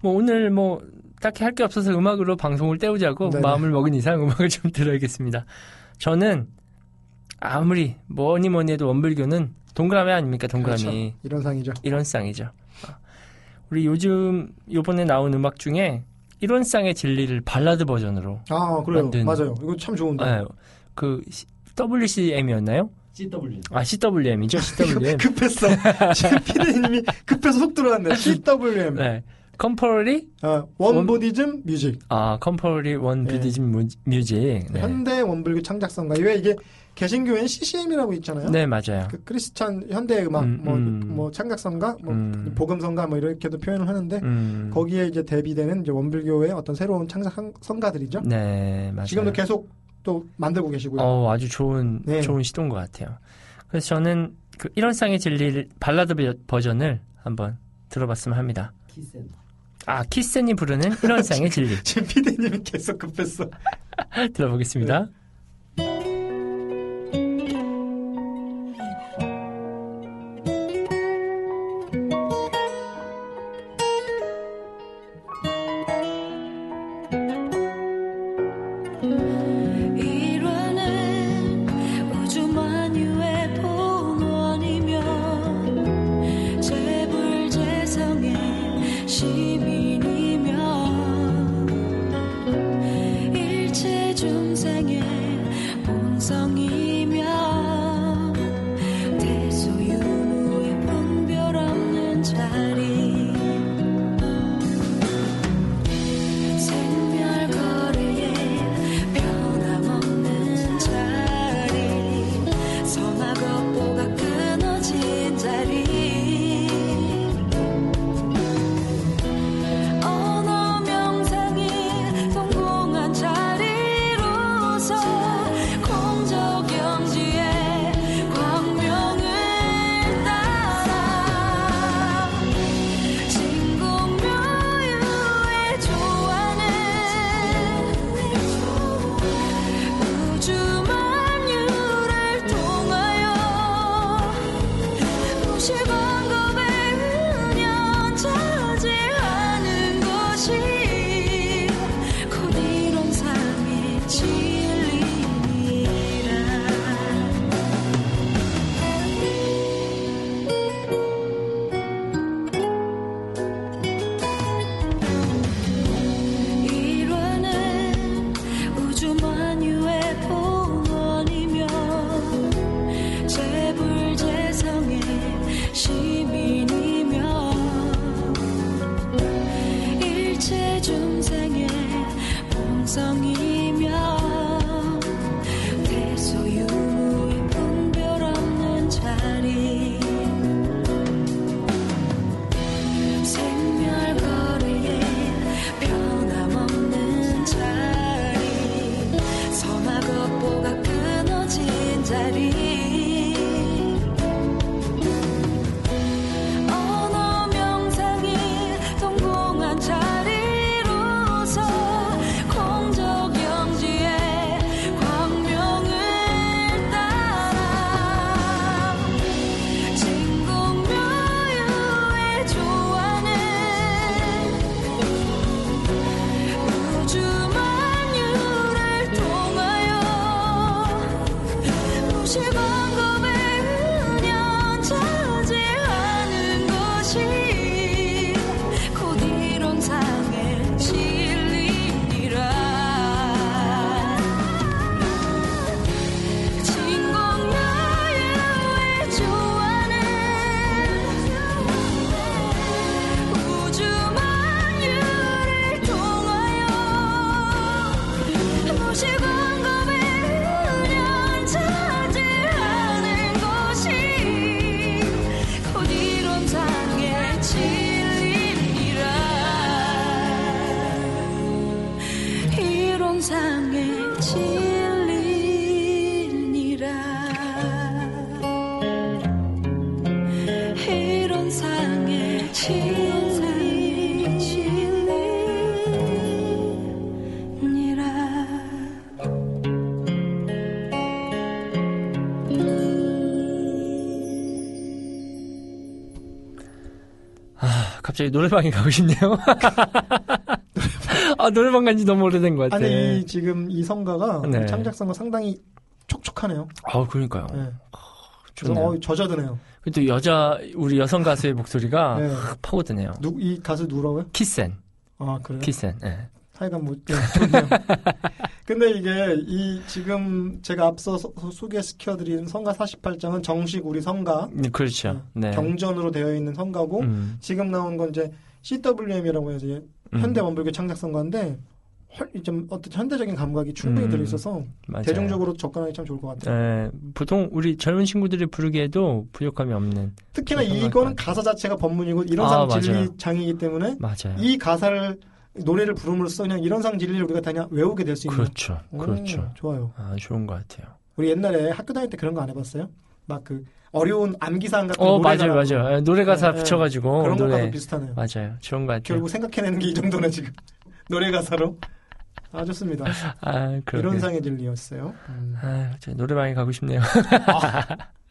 뭐 오늘 뭐 딱히 할 게 없어서 음악으로 방송을 때우자고 네네. 마음을 먹은 이상 음악을 좀 들어야겠습니다. 저는 아무리 뭐니 뭐니 해도 원불교는 동그라미 아닙니까? 동그라미. 그렇죠. 이런 상이죠. 이런 쌍이죠. 어. 우리 요즘 요번에 나온 음악 중에 이런 쌍의 진리를 발라드 버전으로 아 그래요. 만든- 맞아요. 이거 참 좋은데. 네, 그 WCM이었나요? CW. 아 CWM이죠. CWM. 급했어. 피디님이 급해서 속 들어왔네. CWM. 네. Contemporary? 어, 원- 원 Buddhism Music. 아, Contemporary 원 네. Buddhism Mu- Music. 네. 현대 원불교 창작성가. 왜 이게 개신교엔 CCM이라고 있잖아요. 네, 맞아요. 그 크리스찬 현대 음악 음, 뭐, 음. 뭐 창작성가 뭐 음. 복음성가 뭐 이렇게도 표현을 하는데 음. 거기에 이제 대비되는 이제 원불교의 어떤 새로운 창작 성가들이죠. 네, 맞아요. 지금도 계속 또 만들고 계시고요. 어, 아주 좋은 네. 좋은 시도인 것 같아요. 그래서 저는 그 일원상의 진리 발라드 버- 버전을 한번 들어봤으면 합니다. 키센. 아, 키센이 부르는 일원상의 진리 지금 피디님이 계속 급했어. 들어보겠습니다. 일 갑자기 노래방에 가고 싶네요. 아, 노래방 간지 너무 오래된 것 같아. 아니 이 지금 이 성가가 네. 창작성가 상당히 촉촉하네요. 아, 그러니까요. 네. 그래서. 어, 젖어드네요. 또 여자, 우리 여성 가수의 목소리가 네. 확 파고드네요. 누, 이 가수 누구라고요? 키센. 아 그래요? 키센. 예. 하여간 뭐 네, 좋네요. 근데 이게 이 지금 제가 앞서 소, 소개시켜드린 성가 48장은 정식 우리 성가 네, 그렇죠. 네. 경전으로 되어 있는 성가고 음. 지금 나온 건 이제 CWM이라고 해서 이제 음, 현대 원불교 창작 성가인데 헐- 좀 어떤 현대적인 감각이 충분히 음, 들어있어서 맞아요. 대중적으로 접근하기 참 좋을 것 같아요. 에, 보통 우리 젊은 친구들이 부르기에도 부족함이 없는 특히나 이거는. 가사 자체가 법문이고 이런 아. 진리장이기 때문에 맞아요. 이 가사를 노래를 부름으로써 그냥 이런 상 진리를 우리가 다 외우게 될 수 있는 그렇죠, 오, 그렇죠. 좋아요. 아 좋은 것 같아요. 우리 옛날에 학교 다닐 때 그런 거 안 해봤어요? 막 그 어려운 암기사항 같은 어거 노래 맞아요. 맞아요. 에, 노래 가사 네, 네. 붙여가지고 그런 것과도 노래 비슷하네요. 맞아요. 좋은 것 같아요. 결국 생각해내는 게 이 정도네 지금 노래 가사로. 아 좋습니다. 아 그러게. 이런 상의 진리였어요. 음. 아, 저 노래방에 가고 싶네요. 예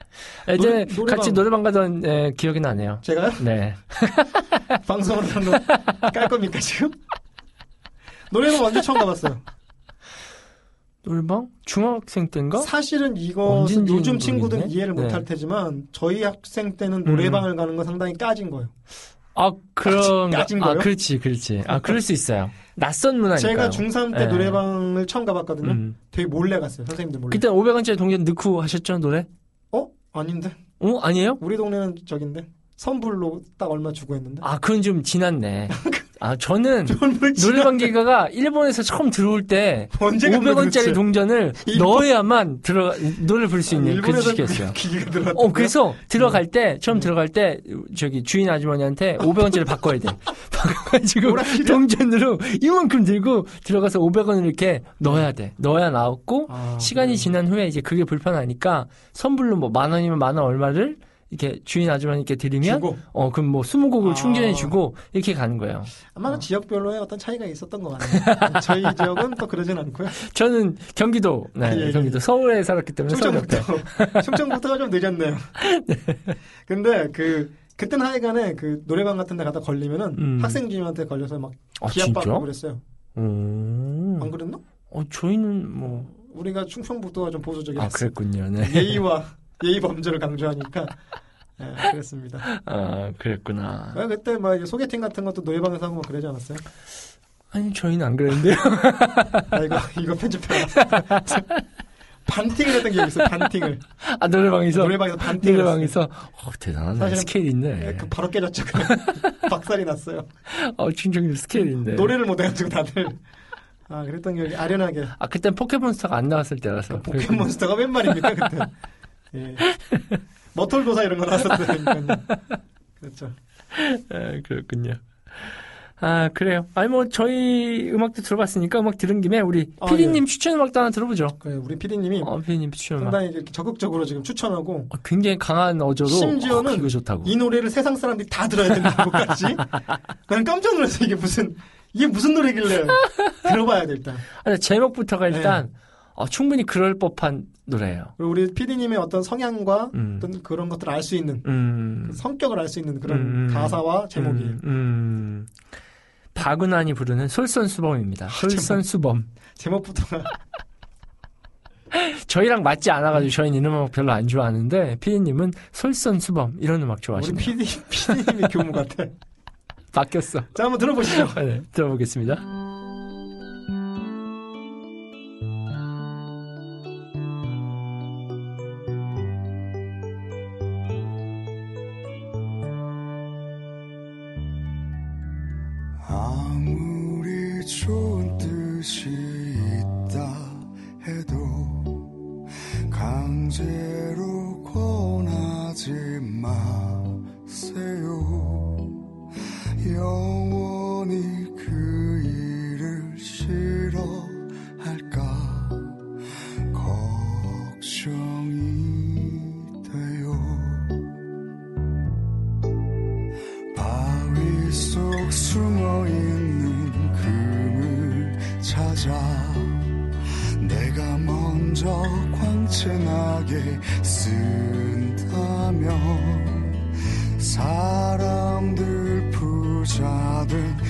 전에 노래- 노래방. 같이 노래방 가던 예, 기억이 나네요. 제가요? 네. 방송으로 거깔 겁니까 지금? 노래방 언제 처음 가봤어요? 노래방? 중학생 때인가? 사실은 이거 요즘 친구들은. 이해를 네. 못할 테지만 저희 학생 때는 노래방을 가는 건 상당히 까진 거예요. 아, 그런 거. 까진 아, 거요? 그렇지, 그렇지. 아, 그럴 수 있어요. 낯선 문화니까. 제가 중3 때 네. 노래방을 처음 가봤거든요. 음. 되게 몰래 갔어요. 선생님들 몰래. 그때 500원짜리 동전 넣고 하셨죠, 노래? 어? 아닌데? 어, 아니에요? 우리 동네는 저긴데? 선불로 딱 얼마 주고 했는데? 아, 그건 좀 지났네. 아, 저는 노래방 기가가 일본에서 처음 들어올 때 언제 갔나 500원짜리 도대체? 동전을 일본- 넣어야만 들어 노래를 부를 수 있는 그 일본에서 시기였어요. 기계가 들어왔던 어, 그래서 들어갈 때, 처음 음. 들어갈 때, 저기 주인 아주머니한테 500원짜리 바꿔야 돼. 바꿔가지고? 동전으로 이만큼 들고 들어가서 500원을 이렇게 넣어야 돼. 넣어야 나왔고, 아, 시간이 네. 지난 후에 이제 그게 불편하니까 선불로 뭐 만 원이면 만 원 얼마를 이렇게 주인 아주머니께 드리면, 주고 어, 그럼 뭐 20곡을 아. 충전해 주고 이렇게 가는 거예요. 아마 지역별로의 어떤 차이가 있었던 것 같네요. 저희 지역은 또 그러진 않고요. 저는 경기도, 네, 아, 예, 예. 경기도 서울에 살았기 때문에. 충청부터 충청부터가 좀 늦었네요. 근데 그 그때는 하여간에 그 노래방 같은 데 가다 걸리면은 음. 학생님한테 걸려서 막 아, 기합받고 진짜? 그랬어요. 오. 안 그랬나? 어, 저희는 뭐, 우리가 충청북도가 좀 보수적이라서 아, 그랬군요. 네. 예의와 예의 범절을 강조하니까 예, 그랬습니다. 아, 그랬구나. 아, 그때 막 이제 소개팅 같은 것도 노래방에서 하고 막 그러지 않았어요? 아니, 저희는 안 그랬는데요. 아 이거 이거 편집해라. 반팅을 했던 기억이 있어요. 반팅을 아, 노래방에서? 노래방에서 반팅을 노래방에서? 어, 대단하네. 스케일. 있네. 예, 그 바로 깨졌죠. 박살이 났어요. 어, 충청도 스케일인데. 노래를 못 해가지고 다들 아 그랬던 기억이 아련하게 아, 그땐 포켓몬스터가 안 나왔을 때라서. 포켓몬스터가 웬 말입니까 그때 예. 머털도사 이런 거 나왔었다니까요 그렇죠 아, 그렇군요. 아, 그래요. 아니, 뭐, 저희 음악도 들어봤으니까 음악 들은 김에 우리 아, 피디님 추천 음악도 하나 들어보죠. 그래, 우리 PD님이 어, 피디님 추천 음악. 상당히 이렇게 적극적으로 지금 추천하고 어, 굉장히 강한 어조로. 심지어는 어, 이거 좋다고. 이 노래를 세상 사람들이 다 들어야 된다고까지 난 깜짝 놀랐어 이게 무슨 이게 무슨 노래길래 들어봐야 돼 일단 아니, 제목부터가 일단, 네. 어, 충분히 그럴 법한 노래예요. 그리고 우리 PD님의 어떤 성향과 음. 어떤 그런 것들을 알 수 있는 음. 성격을 알 수 있는 그런 음. 가사와 제목이 음, 음. 박은환이 부르는 솔선수범입니다. 솔선수범. 제목 부터가 저희랑 맞지 않아가지고 저희는 이런 음악 별로 안 좋아하는데 피디님은 솔선수범 이런 음악 우리 좋아하시네요. PD PD님의 교무 같아. 바뀌었어. 자 한번 들어보시죠. 네, 들어보겠습니다. 광채나게 쓴다면 사람들 부자된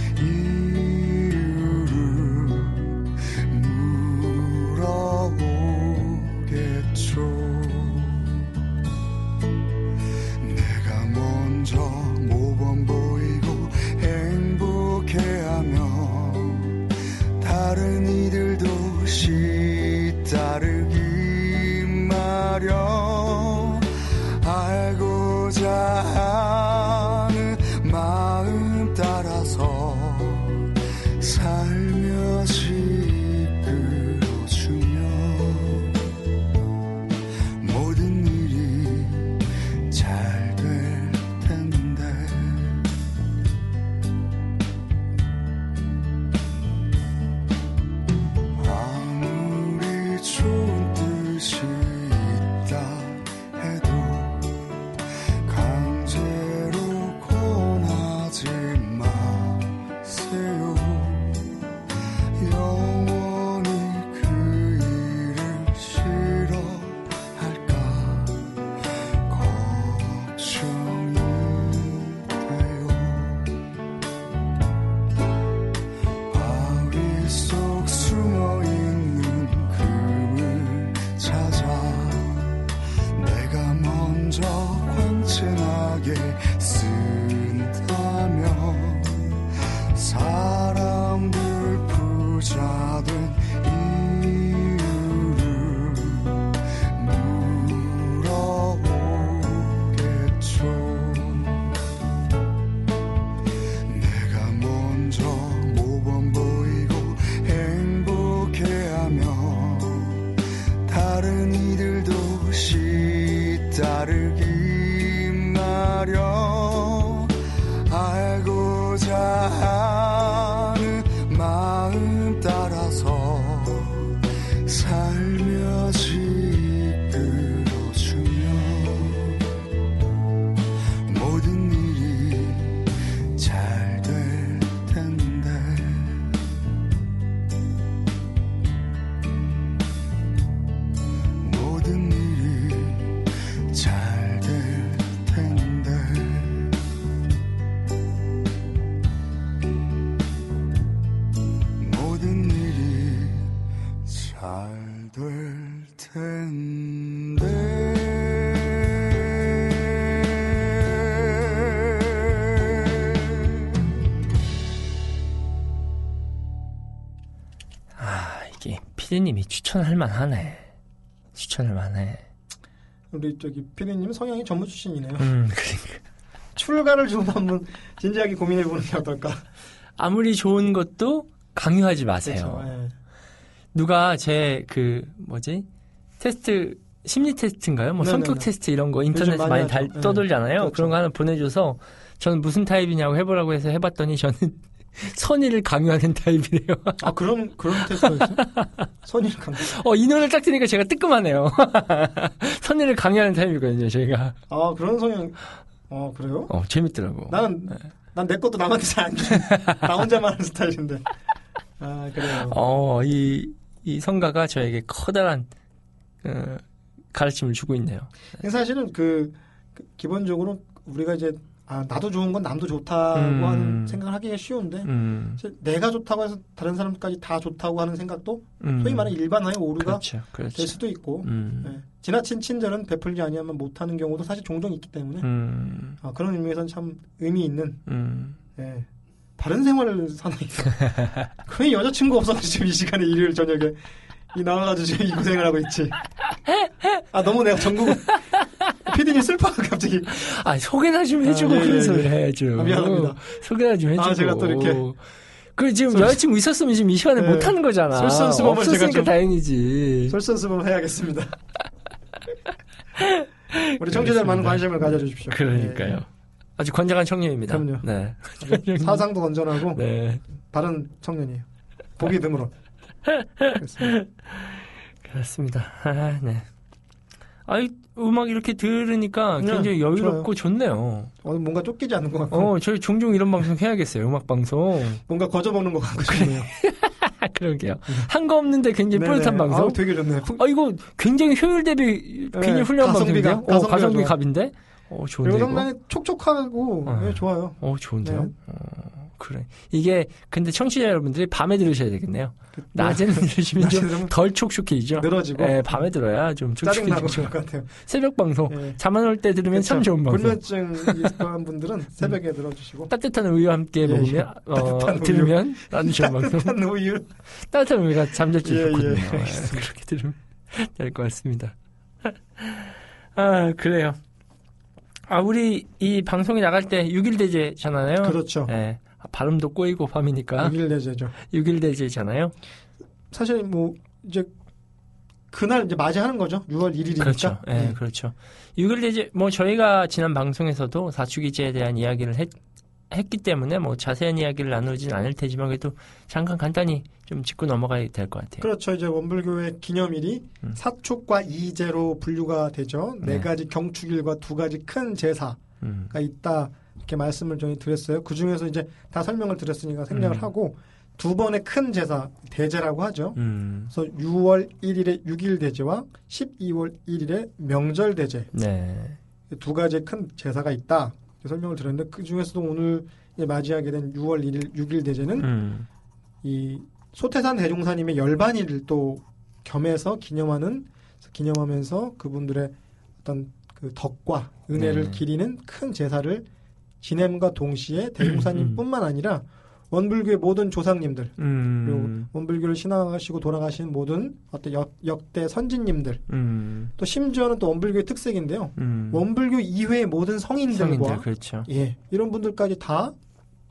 피디님이 추천할 만하네. 추천할 만해. 우리 저기 피디님 성향이 전무 출신이네요. 음, 그러니까. 출가를 좀 한번 진지하게 고민해 보는 게 어떨까? 아무리 좋은 것도 강요하지 마세요. 그렇죠. 예. 누가 제 그 뭐지 테스트 심리 테스트인가요? 뭐 네네네. 성격 테스트 이런 거 인터넷에 많이, 많이 달. 네. 떠돌잖아요. 그렇죠. 그런 거 하나 보내줘서 저는 무슨 타입이냐고 해보라고 해서 해봤더니 저는 선의를 강요하는 타입이래요. 아 그런 그런 테스트가 있어요? 선의를 강조. 어, 이 노래를 딱 들으니까 제가 뜨끔하네요. 선의를 강요하는 타입이거든요, 저희가. 아 그런 성향. 어 그래요? 어, 재밌더라고. 나는 난내 것도 남한테 잘 안 줘. 나 혼자만 하는 스타일인데. 아 그래요. 어, 이, 이 성가가 저에게 커다란, 어, 가르침을 주고 있네요. 사실은 그, 그 기본적으로 우리가 이제 아 나도 좋은 건 남도 좋다고 음. 하는 생각을 하기가 쉬운데 음, 내가 좋다고 해서 다른 사람까지 다 좋다고 하는 생각도 음. 소위 말하는 일반화의 오류가 그렇죠, 그렇죠. 될 수도 있고 음, 예. 지나친 친절은 베풀지 아니하면 못하는 경우도 사실 종종 있기 때문에 음, 아, 그런 의미에서는 참 의미 있는 음. 예. 바른 생활을 사나이다. 왜 여자친구 없어서 지금 이 시간에 일요일 저녁에 이 나와가지고 지금 이 고생을 하고 있지. 아 너무 내가 전국 피디님 슬퍼 갑자기. 아, 소개나 좀 해주고 아, 예, 그런 예, 소리 예. 해야죠. 아, 미안합니다. 소개나 좀 해주고. 아, 제가 또 이렇게 그 지금 솔- 여자친구 있었으면 지금 이 시간에 네. 못 하는 거잖아. 솔선수범을 제가 없었으니까 좀- 다행이지. 솔선수범 해야겠습니다. 우리 청취자 많은 관심을 가져주십시오. 그러니까요. 아주 건장한 청년입니다. 그럼요. 네. 예. 사상도 건전하고 네. 바른 청년이에요. 보기 드물어. 그렇습니다. 그렇습니다. 아, 네. 아이, 음악 이렇게 들으니까 네, 굉장히 여유롭고 좋네요. 오늘 뭔가 쫓기지 않는 것 같고 어, 저희 종종 이런 방송 해야겠어요. 음악 방송. 뭔가 거저먹는 것 같고 싶네요. 그러게요. 한 거 없는데 굉장히 네네. 뿌듯한 방송. 아우, 되게 좋네요. 아 이거 굉장히 효율 대비 굉장히 네, 훌륭한 가성비가, 방송인데요. 어, 가성비가 가성비 좋아. 갑인데. 어 좋은데 이거. 상당히 촉촉하고 어. 네, 좋아요. 어 좋은데요. 네. 어, 그래. 이게 근데 청취자 여러분들이 밤에 들으셔야 되겠네요. 낮에는 들으시면 좀 덜 촉촉해지죠. 늘어지고 예, 밤에 들어야 좀 촉촉해지죠. 같아요. 새벽 방송. 예. 잠안 올 때 들으면 참 그렇죠. 좋은 방송. 불면증 있는 분들은 새벽에 들어주시고 따뜻한 우유와 함께 예, 먹으면 예. 어, 따뜻한 우유. 들으면 아주 좋은 방송. 따뜻한 우유 따뜻한 우유가 잠잘 때 예, 좋거든요. 예, 예, 그렇게 들으면 될 것 같습니다. 아 그래요. 아 우리 이 방송이 나갈 때 6일 대제잖아요. 그렇죠. 예. 아, 발음도 꼬이고 밤이니까 6일 내제죠. 6일 대제잖아요. 사실 뭐 이제 그날 이제 맞이하는 거죠. 6월 1일이니까. 그렇죠. 예, 그렇죠. 6일 대제 뭐 저희가 지난 방송에서도 사축이제에 대한 이야기를 했, 했기 때문에 뭐 자세한 이야기를 나누진 않을 테지만 그래도 잠깐 간단히 좀 짚고 넘어가야 될 것 같아요. 그렇죠. 이제 원불교의 기념일이 음. 사축과 이제로 분류가 되죠. 네 네. 가지 경축일과 두 가지 큰 제사가 음. 있다. 이렇게 말씀을 저희 드렸어요. 그 중에서 이제 다 설명을 드렸으니까 생략을 음. 하고 두 번의 큰 제사 대제라고 하죠. 음. 그래서 6월 1일의 6일 대제와 12월 1일의 명절 대제 네. 두 가지 큰 제사가 있다. 설명을 드렸는데 그 중에서도 오늘 맞이하게 된 6월 1일 6일 대제는 음. 이 소태산 대종사님의 열반일을 또 겸해서 기념하는 기념하면서 그분들의 어떤 그 덕과 은혜를 네. 기리는 큰 제사를 지냄과 동시에 음. 대종사님뿐만 아니라 원불교의 모든 조상님들 음. 그리고 원불교를 신앙하시고 돌아가신 모든 어떤 역, 역대 선진님들 음. 또 심지어는 또 원불교의 특색인데요. 음. 원불교 이외의 모든 성인들과 성인들 그렇죠. 예 이런 분들까지 다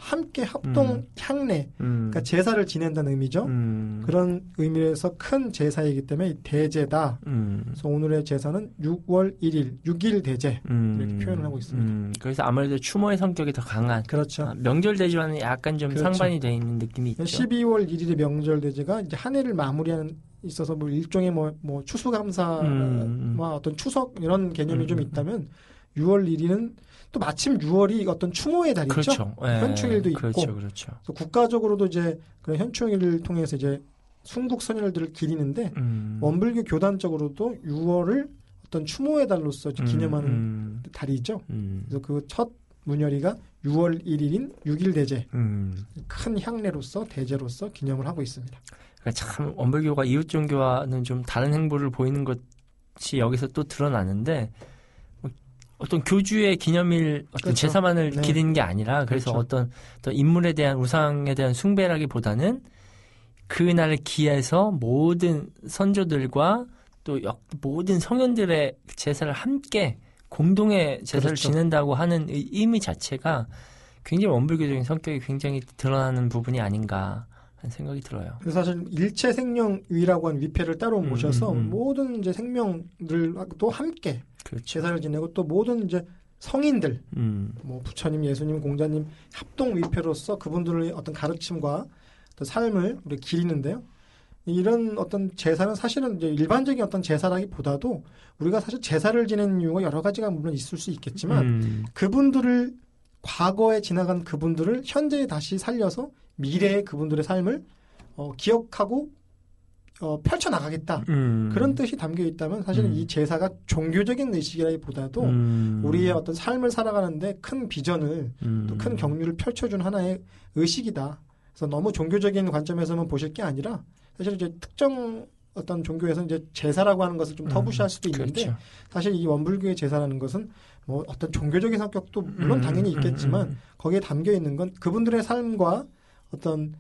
함께 합동 음. 향례, 음. 그러니까 제사를 지낸다는 의미죠. 음. 그런 의미에서 큰 제사이기 때문에 대제다. 음. 그래서 오늘의 제사는 6월 1일, 6일 대제 음. 이렇게 표현을 하고 있습니다. 음. 그래서 아무래도 추모의 성격이 더 강한 그렇죠. 아, 명절 대지와는 약간 좀 그렇죠. 상반이 돼 있는 느낌이 있죠. 12월 1일의 명절 대제가 이제 한 해를 마무리하는 있어서 뭐 일종의 뭐, 뭐 추수감사와 음. 어떤 추석 이런 개념이 음, 좀 음, 있다면 6월 1일은 또 마침 6월이 어떤 추모의 달이죠. 그렇죠. 예. 현충일도 있고. 그렇죠, 그렇죠. 국가적으로도 이제 그런 현충일을 통해서 이제 순국 선열들을 기리는데 음. 원불교 교단적으로도 6월을 어떤 추모의 달로서 이제 기념하는 음. 달이죠. 음. 그래서 그 첫 문열이가 6월 1일인 6일 대제, 음. 큰 향례로서 대제로서 기념을 하고 있습니다. 그러니까 참 원불교가 이웃 종교와는 좀 다른 행보를 보이는 것이 여기서 또 드러나는데 뭐 어떤 교주의 기념일 어떤 그렇죠. 제사만을 네. 기리는 게 아니라 그래서 그렇죠. 어떤, 어떤 인물에 대한 우상에 대한 숭배라기보다는 그날을 기해서 모든 선조들과 또 역- 모든 성현들의 제사를 함께 공동의 제사를 그렇죠. 지낸다고 하는 이 의미 자체가 굉장히 원불교적인 성격이 굉장히 드러나는 부분이 아닌가 하는 생각이 들어요. 그래서 사실 일체 생명위라고 하는 위패를 따로 음, 모셔서 음, 음. 모든 이제 생명들도 함께 그렇죠. 제사를 지내고 또 모든 이제 성인들, 음. 뭐 부처님, 예수님, 공자님 합동 위패로서 그분들의 어떤 가르침과 또 삶을 우리 기리는데요. 이런 어떤 제사는 사실은 이제 일반적인 어떤 제사라기보다도 우리가 사실 제사를 지내는 이유가 여러 가지가 물론 있을 수 있겠지만 음. 그분들을 과거에 지나간 그분들을 현재에 다시 살려서 미래의 그분들의 삶을 어, 기억하고 어, 펼쳐나가겠다. 음. 그런 뜻이 담겨 있다면 사실은 음. 이 제사가 종교적인 의식이라기보다도 음. 우리의 어떤 삶을 살아가는데 큰 비전을 음. 또큰 격려를 펼쳐준 하나의 의식이다. 그래서 너무 종교적인 관점에서만 보실 게 아니라 사실 이제 특정 어떤 종교에서 이제 제사라고 하는 것을 좀 터부시할 수도 있는데 그렇죠. 사실 이 원불교의 제사라는 것은 뭐 어떤 종교적인 성격도 물론 음, 당연히 음, 있겠지만 음, 거기에 담겨 있는 건 그분들의 삶과 어떤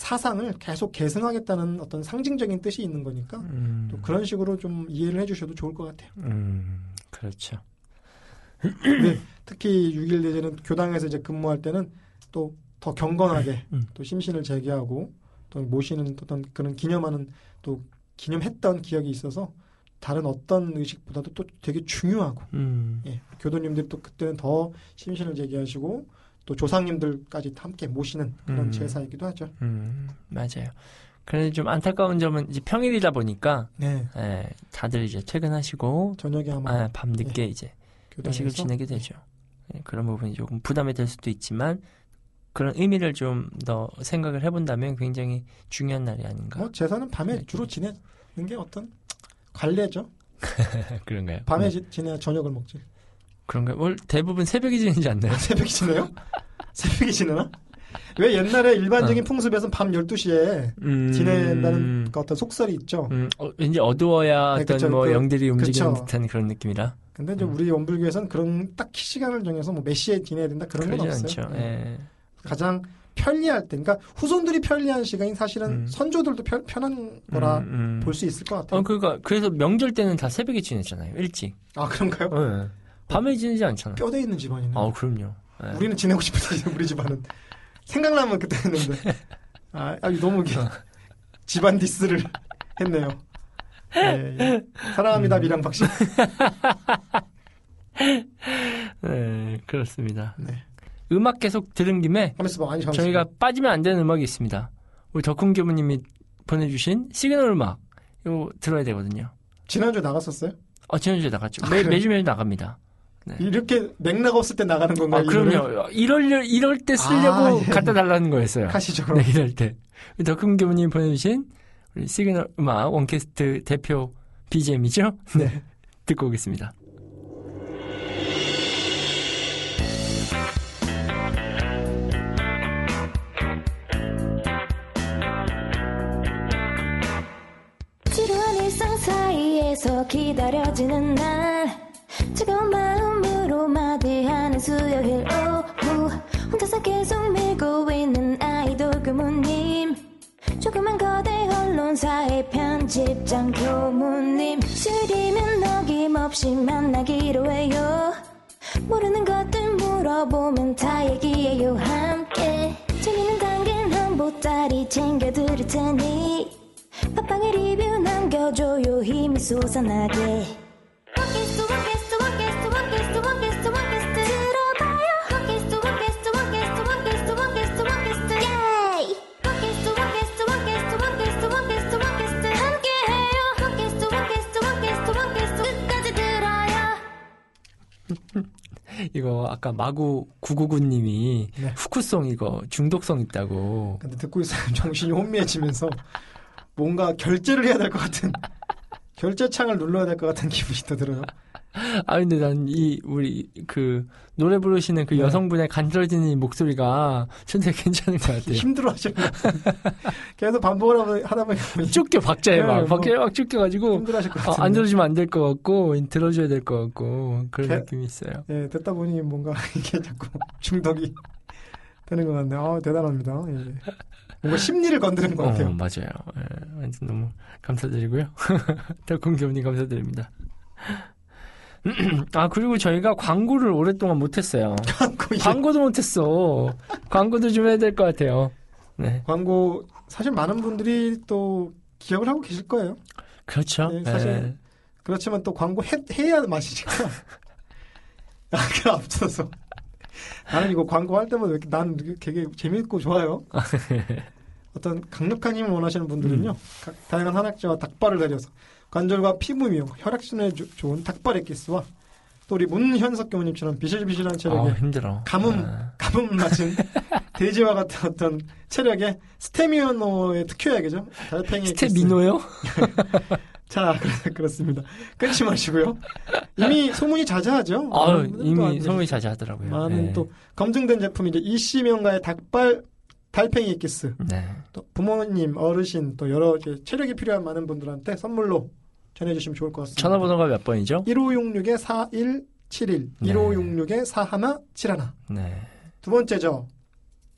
사상을 계속 계승하겠다는 어떤 상징적인 뜻이 있는 거니까 음. 또 그런 식으로 좀 이해를 해주셔도 좋을 것 같아요. 음. 그렇죠. 근데 특히 6일 대제는 교당에서 이제 근무할 때는 또 더 경건하게 음. 또 심신을 제기하고 또 모시는 어떤 그런 기념하는 또 기념했던 기억이 있어서 다른 어떤 의식보다도 또 되게 중요하고 음. 예, 교도님들이 또 그때는 더 심신을 제기하시고 또 조상님들까지 함께 모시는 그런 음. 제사이기도 하죠. 음. 맞아요. 그런데 좀 안타까운 점은 이제 평일이다 보니까 네, 예, 다들 이제 퇴근하시고 저녁에 아마 아, 밤 늦게 이제 회식을 지내게 되죠. 예, 그런 부분이 조금 부담이 될 수도 있지만 그런 의미를 좀 더 생각을 해본다면 굉장히 중요한 날이 아닌가. 뭐 제사는 밤에 네, 주로 지내는 게 어떤 관례죠. 그런가요? 밤에 네. 지- 지내야 저녁을 먹지. 그런가요? 뭘 대부분 새벽에 지내지 않나요? 새벽에 지내요? 새벽에 지내나? 왜 옛날에 일반적인 풍습에서는 밤 12시에 음, 지낸다는 그 어떤 속설이 있죠. 음, 어, 왠지 어두워야 네, 어떤 그쵸. 뭐 그- 영들이 움직이는 그쵸. 듯한 그런 느낌이라 근데 이제 음. 우리 원불교에서는 그런 딱히 시간을 정해서 뭐 몇 시에 지내야 된다 그런 건 없어요. 네. 예. 가장 편리할 때, 그러니까 후손들이 편리한 시간이 사실은 음. 선조들도 편, 편한 거라 음, 음. 볼수 있을 것 같아요. 어, 그러니까 그래서 명절 때는 다 새벽에 지내잖아요. 일찍. 아 그런가요? 예. 밤에 지내지 않잖아요. 뼈대 있는 집안이네. 아, 그럼요. 예. 우리는 지내고 싶은데 우리 집안은 생각나면 그때 했는데 아, 아 너무 이게 집안 디스를 했네요. 예, 예. 사랑합니다 음. 밀양 박씨. 네, 그렇습니다. 네. 음악 계속 들은 김에 잠 저희가 빠지면 안 되는 음악이 있습니다. 우리 덕훈 교무님이 보내주신 시그널 음악 이거 들어야 되거든요. 지난주 에 나갔었어요? 어, 지난주에 나갔죠. 아, 매? 매주 매주 나갑니다. 네. 이렇게 맥락 없을 때 나가는 건가요? 아? 그럼요. 이럴, 이럴 때 쓰려고 아, 예. 갖다 달라는 거였어요. 가시죠 그럼. 네, 이럴 때. 교무님 보내주신 우리 시그널 음악 원캐스트 대표 BGM이죠? 네. 듣고 오겠습니다. 지루한 일상 사이에서 기다려지는 날 차가 수요일 오후. 혼자서 계속 밀고 있는 아이돌 교무님. 조그만 거대 언론사의 편집장 교무님. 쉬리면 어김없이 만나기로 해요. 모르는 것들 물어보면 다 얘기해요 함께. 재미있는 당근 한 보따리 챙겨드릴 테니. 팟빵에 리뷰 남겨줘요 힘이 솟아나게 이거 아까 마구 999님이 네. 후쿠송 이거 중독성 있다고. 근데 듣고 있으면 정신이 혼미해지면서 뭔가 결제를 해야 될 것 같은 결제창을 눌러야 될 것 같은 기분이 또 들어요. 아 근데 난 이 우리 그 노래 부르시는 그 네. 여성분의 간절해지는 이 목소리가 전 되게 괜찮은 것 같아요. 같은데 계속 반복을 하다- 하다 보니까 쫓겨 박자에 네, 막뭐 박자에 막 쫓겨가지고 힘들어하실 것 어, 같은데. 안 들어주면 안 될 것 같고 들어줘야 될 것 같고 그런 개- 느낌이 있어요. 예, 듣다 보니 뭔가 이게 자꾸 중독이 되는 것 같네요. 아, 대단합니다. 예. 뭔가 심리를 건드는 것 어, 같아요. 맞아요. 예, 완전 너무 감사드리고요. 달콩기분님 감사드립니다. 아 그리고 저희가 광고를 오랫동안 못했어요. 광고, 광고 도 못했어. 광고도 좀 해야 될 것 같아요. 네, 광고 사실 많은 분들이 또 기억을 하고 계실 거예요. 그렇죠. 네, 사실 예. 그렇지만 또 광고 해, 해야 맛이니까. 아, 그 앞서서. 나는 이거 광고 할 때마다 왜 이렇게 난 되게 재밌고 좋아요. 어떤 강력한 힘을 원하시는 분들은요. 각- 다양한 한약재와 닭발을 달여서 관절과 피부 미용, 혈액순환에 조- 좋은 닭발 엑기스와 또 우리 문현석 교무님처럼 비실비실한 체력에 아. 가뭄, 아, 가뭄 맞은 돼지와 같은 어떤 체력에 스테미노의 특효약이죠. 달팽이. 스테미노요? 자, 그렇- 그렇 습니다. 끊지 마시고요. 이미 소문이 자자하죠. 아, 이미 소문이. 자자하더라고요. 많은 네. 또 검증된 제품이 이제 이씨 명가의 닭발 달팽이 엑기스. 네. 또 부모님, 어르신 또 여러 체력이 필요한 많은 분들한테 선물로 전해주시면 좋을 것 같습니다. 전화번호가 몇 번이죠? 1566의 4171, 네. 1566의 4171. 네. 두 번째죠.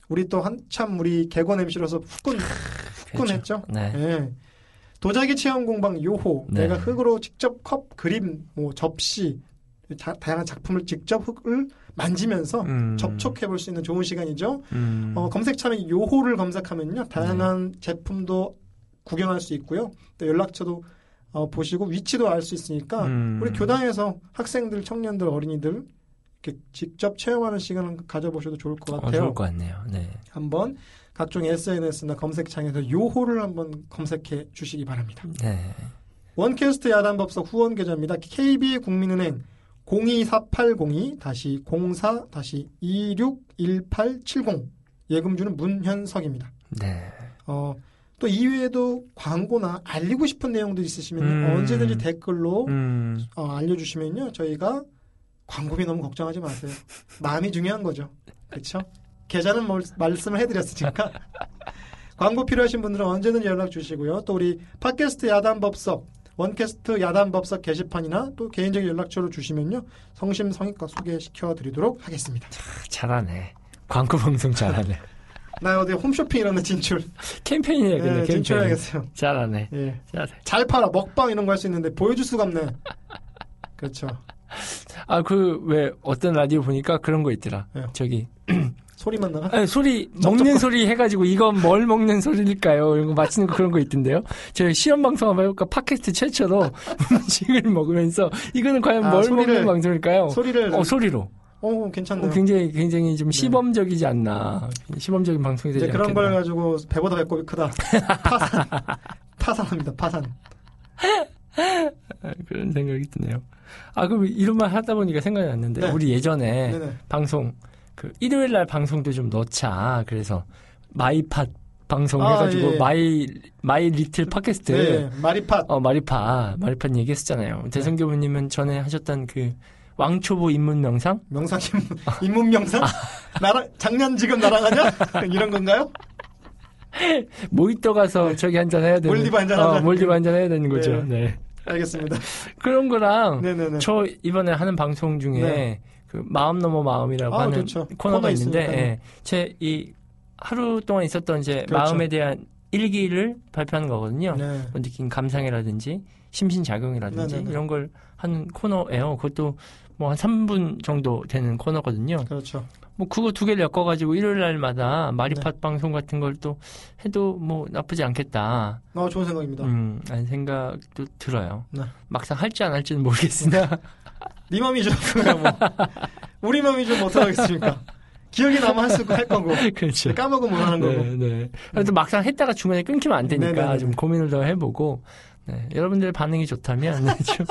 우리 또 한참 우리 개건 MC로서 후끈 후끈했죠. 네. 예. 도자기 체험 공방 요호. 네. 내가 흑으로 직접 컵, 그림, 뭐 접시, 자- 다양한 작품을 직접 흑을 만지면서 음. 접촉해 볼 수 있는 좋은 시간이죠. 음. 어, 검색창에 요호를 검색하면요. 다양한 제품도 구경할 수 있고요. 또 연락처도 어, 보시고 위치도 알 수 있으니까 음. 우리 교당에서 학생들, 청년들, 어린이들 이렇게 직접 체험하는 시간을 가져보셔도 좋을 것 어, 같아요. 좋을 것 같네요. 네. 한번 각종 SNS나 검색창에서 요호를 한번 검색해 주시기 바랍니다. 네. 원캐스트 야단법석 후원 계좌입니다. KB국민은행 024802-04-261870 예금주는 문현석입니다. 네. 어, 또 이외에도 광고나 알리고 싶은 내용들 있으시면 음. 언제든지 댓글로 음. 어, 알려주시면요 저희가 광고비 너무 걱정하지 마세요. 마음이 중요한 거죠. 그렇죠? 계좌는 뭘- 말씀을 해드렸으니까 광고 필요하신 분들은 언제든 연락 주시고요. 또 우리 팟캐스트 야단 법석 원캐스트 야단법석 게시판이나 또 개인적인 연락처로 주시면요 성심성의껏 소개시켜 드리도록 하겠습니다. 잘하네. 광고 방송 잘하네. 나 어디 홈쇼핑 이런 데 진출 네, 캠페인. 진출해야겠어요. 잘하네. 예. 잘해. 잘 팔아 먹방 이런 거 할 수 있는데 보여줄 수가 없네. 그렇죠. 아, 그, 왜, 어떤 라디오 보니까 그런 거 있더라. 왜요? 저기, 소리만 나가? 아니, 소리, 먹는 소리 해가지고 이건 뭘 먹는 소리일까요? 이런 거 맞히는 거 그런 거 있던데요? 저희 시험 방송 한번 해볼까? 팟캐스트 최초로 음식을 먹으면서 이거는 과연 아, 뭘 소리를- 먹는 방송일까요? 소리를 어, 소리로. 어 어, 괜찮네요. 굉장히, 굉장히 좀 시범적이지 않나. 시범적인 방송이 되지 이제 그런. 걸 가지고 배보다 배꼽이 크다. 파산. 파산합니다. 파산. 아, 그런 생각이 드네요. 아, 그럼 이런 말 하다 보니까 생각이 났는데, 네. 우리 예전에 네네. 방송, 그, 일요일 날 방송도 좀 넣자. 그래서, 마이팟 방송 아, 해가지고, 예. My, My Little Podcast. 네. 마리팟. 어, 마리팟, 마리팟 얘기했었잖아요. 대성 교무님은 전에 하셨던 그, 왕초보 입문 명상? 명상 입문, 입문 명상? 나랑 장난 지금 하냐? 이런 건가요? 모히또 가서 저기 한잔 해야 되는. 몰디브 한잔 어. 몰디브 한잔 해야 되는 거죠. 네. 네. 알겠습니다. 그런 거랑, 네네네. 저 이번에 하는 방송 중에 네. 그 마음 넘어 마음이라고 아, 하는 좋죠. 코너가 코너 있는데. 예, 제 이 하루 동안 있었던 이제 그렇죠. 마음에 대한 일기를 발표하는 거거든요. 네. 뭐 느낀 감상이라든지 심신작용이라든지 네네네. 이런 걸 하는 코너예요. 그것도 뭐 한 3분 정도 되는 코너거든요. 그렇죠. 뭐 그거 두 개를 엮어가지고 일요일 날마다 마리팟 네. 방송 같은 걸 또 해도 뭐 나쁘지 않겠다. 어, 좋은 생각입니다. 음, 라는 생각도 들어요. 네. 막상 할지 안 할지는 모르겠으나. 네 맘이죠. 그거야 뭐. 우리 맘이죠. 뭐 어떡하겠습니까. 기억이 남아 했을 거 할 거고. 그렇죠. 까먹으면 못 하는 거고. 네, 네. 그래도 막상 했다가 중간에 끊기면 안 되니까 네네네. 좀 고민을 더 해보고, 네. 여러분들의 반응이 좋다면, 네, 좀,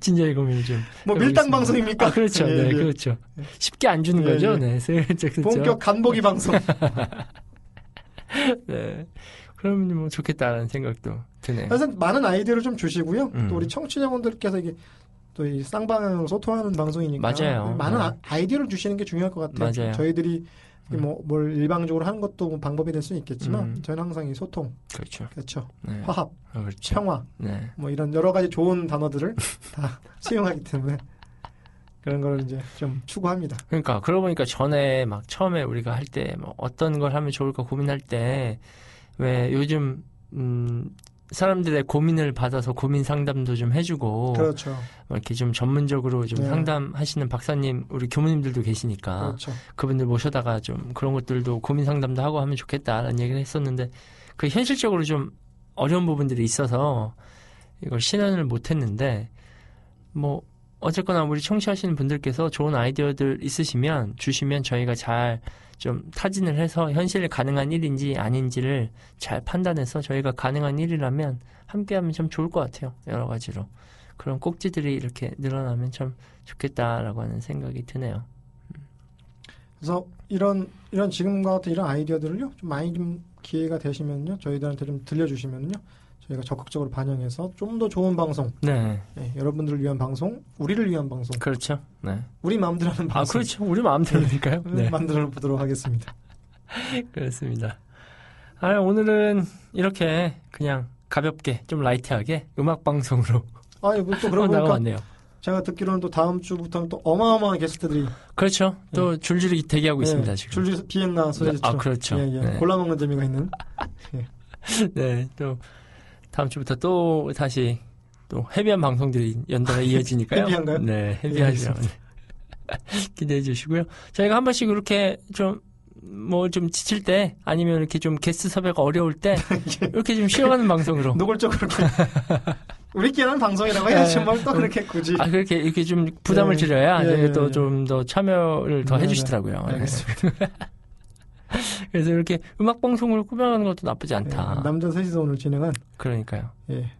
진지하게 고민을 좀. 뭐. 밀당 방송입니까? 아, 그렇죠. 예, 네, 예. 그렇죠. 쉽게 안 주는 예, 거죠. 예. 네, 슬쩍, 그렇죠. 본격 간보기 방송. 네. 그러면 뭐 좋겠다라는 생각도 드네요. 그래서 많은 아이디어를 좀 주시고요. 음. 또 우리 청취자분들께서 이게 또 이 쌍방향으로 소통하는 방송이니까 맞아요. 많은 네. 아- 아이디어를 주시는 게 중요할 것 같아요. 맞아요. 저희들이 음. 뭐뭘 일방적으로 하는 것도 뭐 방법이 될 수는 있겠지만 음. 저는 항상 이 소통, 그렇죠. 그렇죠. 네. 화합, 어, 그렇죠. 평화 네. 뭐 이런 여러 가지 좋은 단어들을 다 수용하기 때문에 그런 걸 이제 좀 추구합니다. 그러니까 그러고 보니까 전에 막 처음에 우리가 할 때 뭐 어떤 걸 하면 좋을까 고민할 때 왜 요즘 음 사람들의 고민을 받아서 고민 상담도 좀 해주고 그렇죠. 뭐 이렇게 좀 전문적으로 좀 네. 상담하시는 박사님 우리 교무님들도 계시니까 그렇죠. 그분들 모셔다가 좀 그런 것들도 고민 상담도 하고 하면 좋겠다라는 얘기를 했었는데 그 현실적으로 좀 어려운 부분들이 있어서 이걸 실현을 못 했는데 뭐 어쨌거나 우리 청취하시는 분들께서 좋은 아이디어들 있으시면 주시면 저희가 잘 좀 타진을 해서 현실 가능한 일인지 아닌지를 잘 판단해서 저희가 가능한 일이라면 함께하면 참 좋을 것 같아요 여러 가지로 그런 꼭지들이 이렇게 늘어나면 참 좋겠다라고 하는 생각이 드네요. 그래서 이런 이런 지금과 같은 이런 아이디어들을요 좀 많이 좀 기회가 되시면요 저희들한테 좀 들려주시면요 저희가 적극적으로 반영해서 좀 더 좋은 방송 네, 예, 여러분들을 위한 방송 우리를 위한 방송 그렇죠. 네. 우리 마음대로 하는 아, 방송 그렇죠. 우리 마음대로니까요. 네, 만들어 보도록 하겠습니다. 그렇습니다. 아, 오늘은 이렇게 그냥 가볍게, 좀 라이트하게 음악 방송으로 아, 이거 또 그러고 보니까 나왔네요. 제가 듣기로는 또 다음 주부터는 또 어마어마한 게스트들이 그렇죠. 또 줄줄이 대기하고 예, 있습니다, 지금. 줄줄 비엔나 소리처럼 아, 그렇죠. 예, 예. 네. 골라 먹는 재미가 있는 네, 또 다음 주부터 또 다시 또 헤비한 방송들이 연달아 이어지니까요. 헤비한가요? 네, 헤비하죠. 기대해 주시고요. 저희가 한 번씩 이렇게 좀 뭐좀 지칠 때 아니면 이렇게 좀 게스트 섭외가 어려울 때 이렇게 좀 쉬어가는 방송으로 노골적으로 이렇게 우리끼리 하는 방송이라고 해야지 예. 뭘또 그렇게 굳이 아 그렇게 이렇게 좀 부담을 예, 드려야 예, 예, 또 예. 좀더 참여를 더 네, 해주시더라고요. 네, 알겠습니다. 그래서 이렇게 음악 방송을 꾸며가는 것도 나쁘지 않다. 예, 남자 셋이서 오늘 진행한 그러니까요. 예.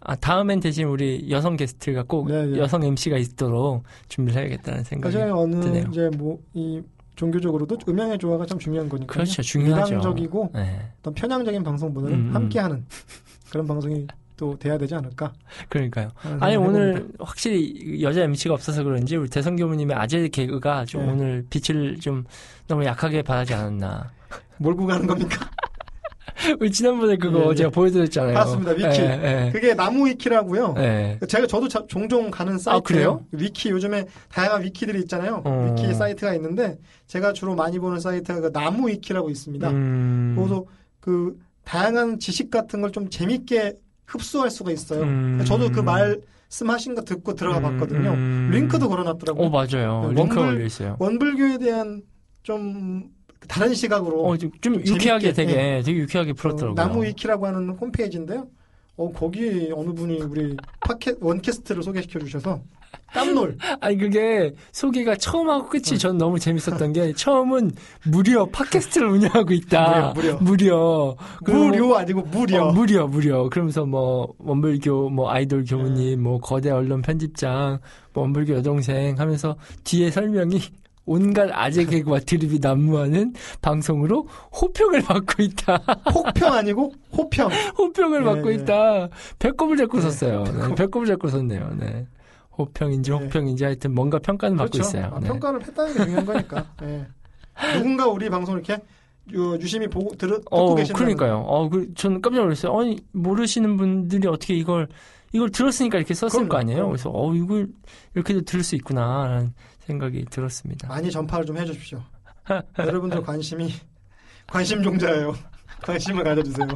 아 다음엔 대신 우리 여성 게스트가 꼭 네, 네. 여성 MC가 있도록 준비를 해야겠다는 생각이 사실 어느 드네요. 이제 뭐 이 종교적으로도 음향의 조화가 참 중요한 거니까 그렇죠, 중요하죠. 이상적이고 네, 어떤 편향적인 방송보다는 음, 음. 함께하는 그런 방송이 또 돼야 되지 않을까 그러니까요. 아니 오늘 해봅니다. 확실히 여자 MC가 없어서 그런지 우리 대성 교무님의 아재 개그가 좀 네. 오늘 빛을 좀 너무 약하게 받지 않았나. 몰고 가는 겁니까? 우리 지난번에 그거 예, 예. 제가 보여드렸잖아요. 맞습니다, 위키. 예, 그게 나무 위키라고요. 예. 예. 제가 저도 자- 종종 가는 사이트예요. 아, 그래요? 위키 요즘에 다양한 위키들이 있잖아요. 어. 위키 사이트가 있는데 제가 주로 많이 보는 사이트가 그 나무 위키라고 있습니다. 음, 그래서 그 다양한 지식 같은 걸 좀 재밌게 흡수할 수가 있어요. 음. 저도 그 말씀하신 거 듣고 들어가 봤거든요. 음. 링크도 걸어놨더라고요. 어 맞아요. 네, 링크 원불- 걸려 있어요. 원불교에 대한 좀 다른 시각으로 어, 좀, 좀좀 유쾌하게 되게 되게 유쾌하게 풀었더라고요. 나무 위키라고 하는 홈페이지인데요. 어 거기 어느 분이 우리 팟캐 원캐스트를 소개시켜 주셔서 깜놀. 아니 그게 소개가 처음하고 끝이 어. 전 너무 재밌었던 게 처음은 무료 팟캐스트를 운영하고 있다. 무료, 무료. 그리고 무료 아니고 무료. 어, 무료, 무료. 그러면서 뭐, 원불교, 뭐, 아이돌 교무님, 뭐, 거대 언론 편집장, 뭐, 원불교 여동생 하면서 뒤에 설명이 온갖 아재 개그와 드립이 난무하는 방송으로 호평을 받고 있다. 혹평 아니고 호평. 호평을 네, 받고 네. 있다. 배꼽을 잡고 썼어요. 네, 배꼽을 잡고 썼네요. 네. 호평인지 네. 호평인지 하여튼 뭔가 평가는 받고 그렇죠. 있어요. 아, 네. 평가를 했다는 게 중요한 거니까. 예. 누군가 우리 방송을 이렇게 유, 유심히 보고 들, 듣고 어, 계신다는 그러니까요. 어, 그, 저는 깜짝 놀랐어요. 아니, 모르시는 분들이 어떻게 이걸, 이걸 들었으니까 이렇게 썼을 그럼요, 거 아니에요? 그럼요. 그래서, 어, 이걸 이렇게도 들을 수 있구나, 라는 생각이 들었습니다. 많이 전파를 좀 해주십시오. 여러분들 관심이 관심 종자예요. 관심을 가져주세요.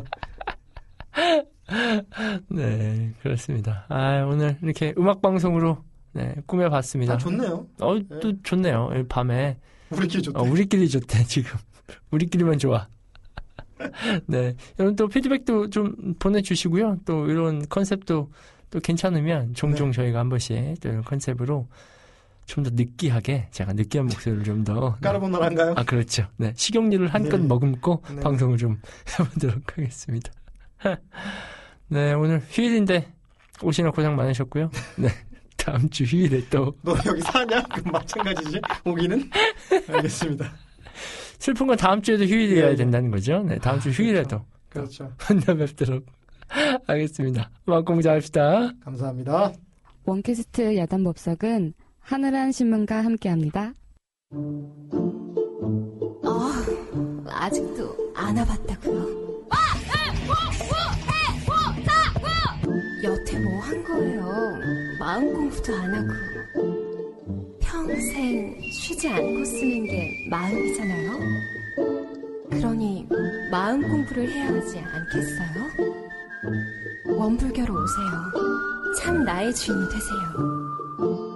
네, 그렇습니다. 아, 오늘 이렇게 음악 방송으로 네, 꾸며봤습니다. 아, 좋네요. 어, 또 좋네요. 이 밤에 우리끼리 좋다. 어, 우리끼리 좋대 지금. 우리끼리만 좋아. 네, 여러분 또 피드백도 좀 보내주시고요. 또 이런 컨셉도 또 괜찮으면 종종 네. 저희가 한 번씩 또 이런 컨셉으로 좀 더 느끼하게 제가 느끼한 목소리를 좀 더. 까르보나라인가요? 아 그렇죠. 네, 식용유를 한껏 네. 머금고 네. 방송을 좀 해보도록 하겠습니다. 네, 오늘 휴일인데 오시나 고생 많으셨고요. 네, 다음 주 휴일에 또 너 여기 사냐? 그럼 마찬가지지? 오기는? 알겠습니다. 슬픈 건 다음 주에도 휴일이어야 예, 예. 된다는 거죠. 네, 다음 주 휴일에도 그렇죠. 만나 뵙도록 하겠습니다. 음악 공부 잘합시다. 감사합니다. 원캐스트 야단 법석은 하늘한 신문과 함께합니다. 어, 아직도 안 와봤다고요? 여태 뭐 한 거예요? 마음 공부도 안 하고 평생 쉬지 않고 쓰는 게 마음이잖아요. 그러니 마음 공부를 해야 하지 않겠어요? 원불교로 오세요. 참 나의 주인이 되세요.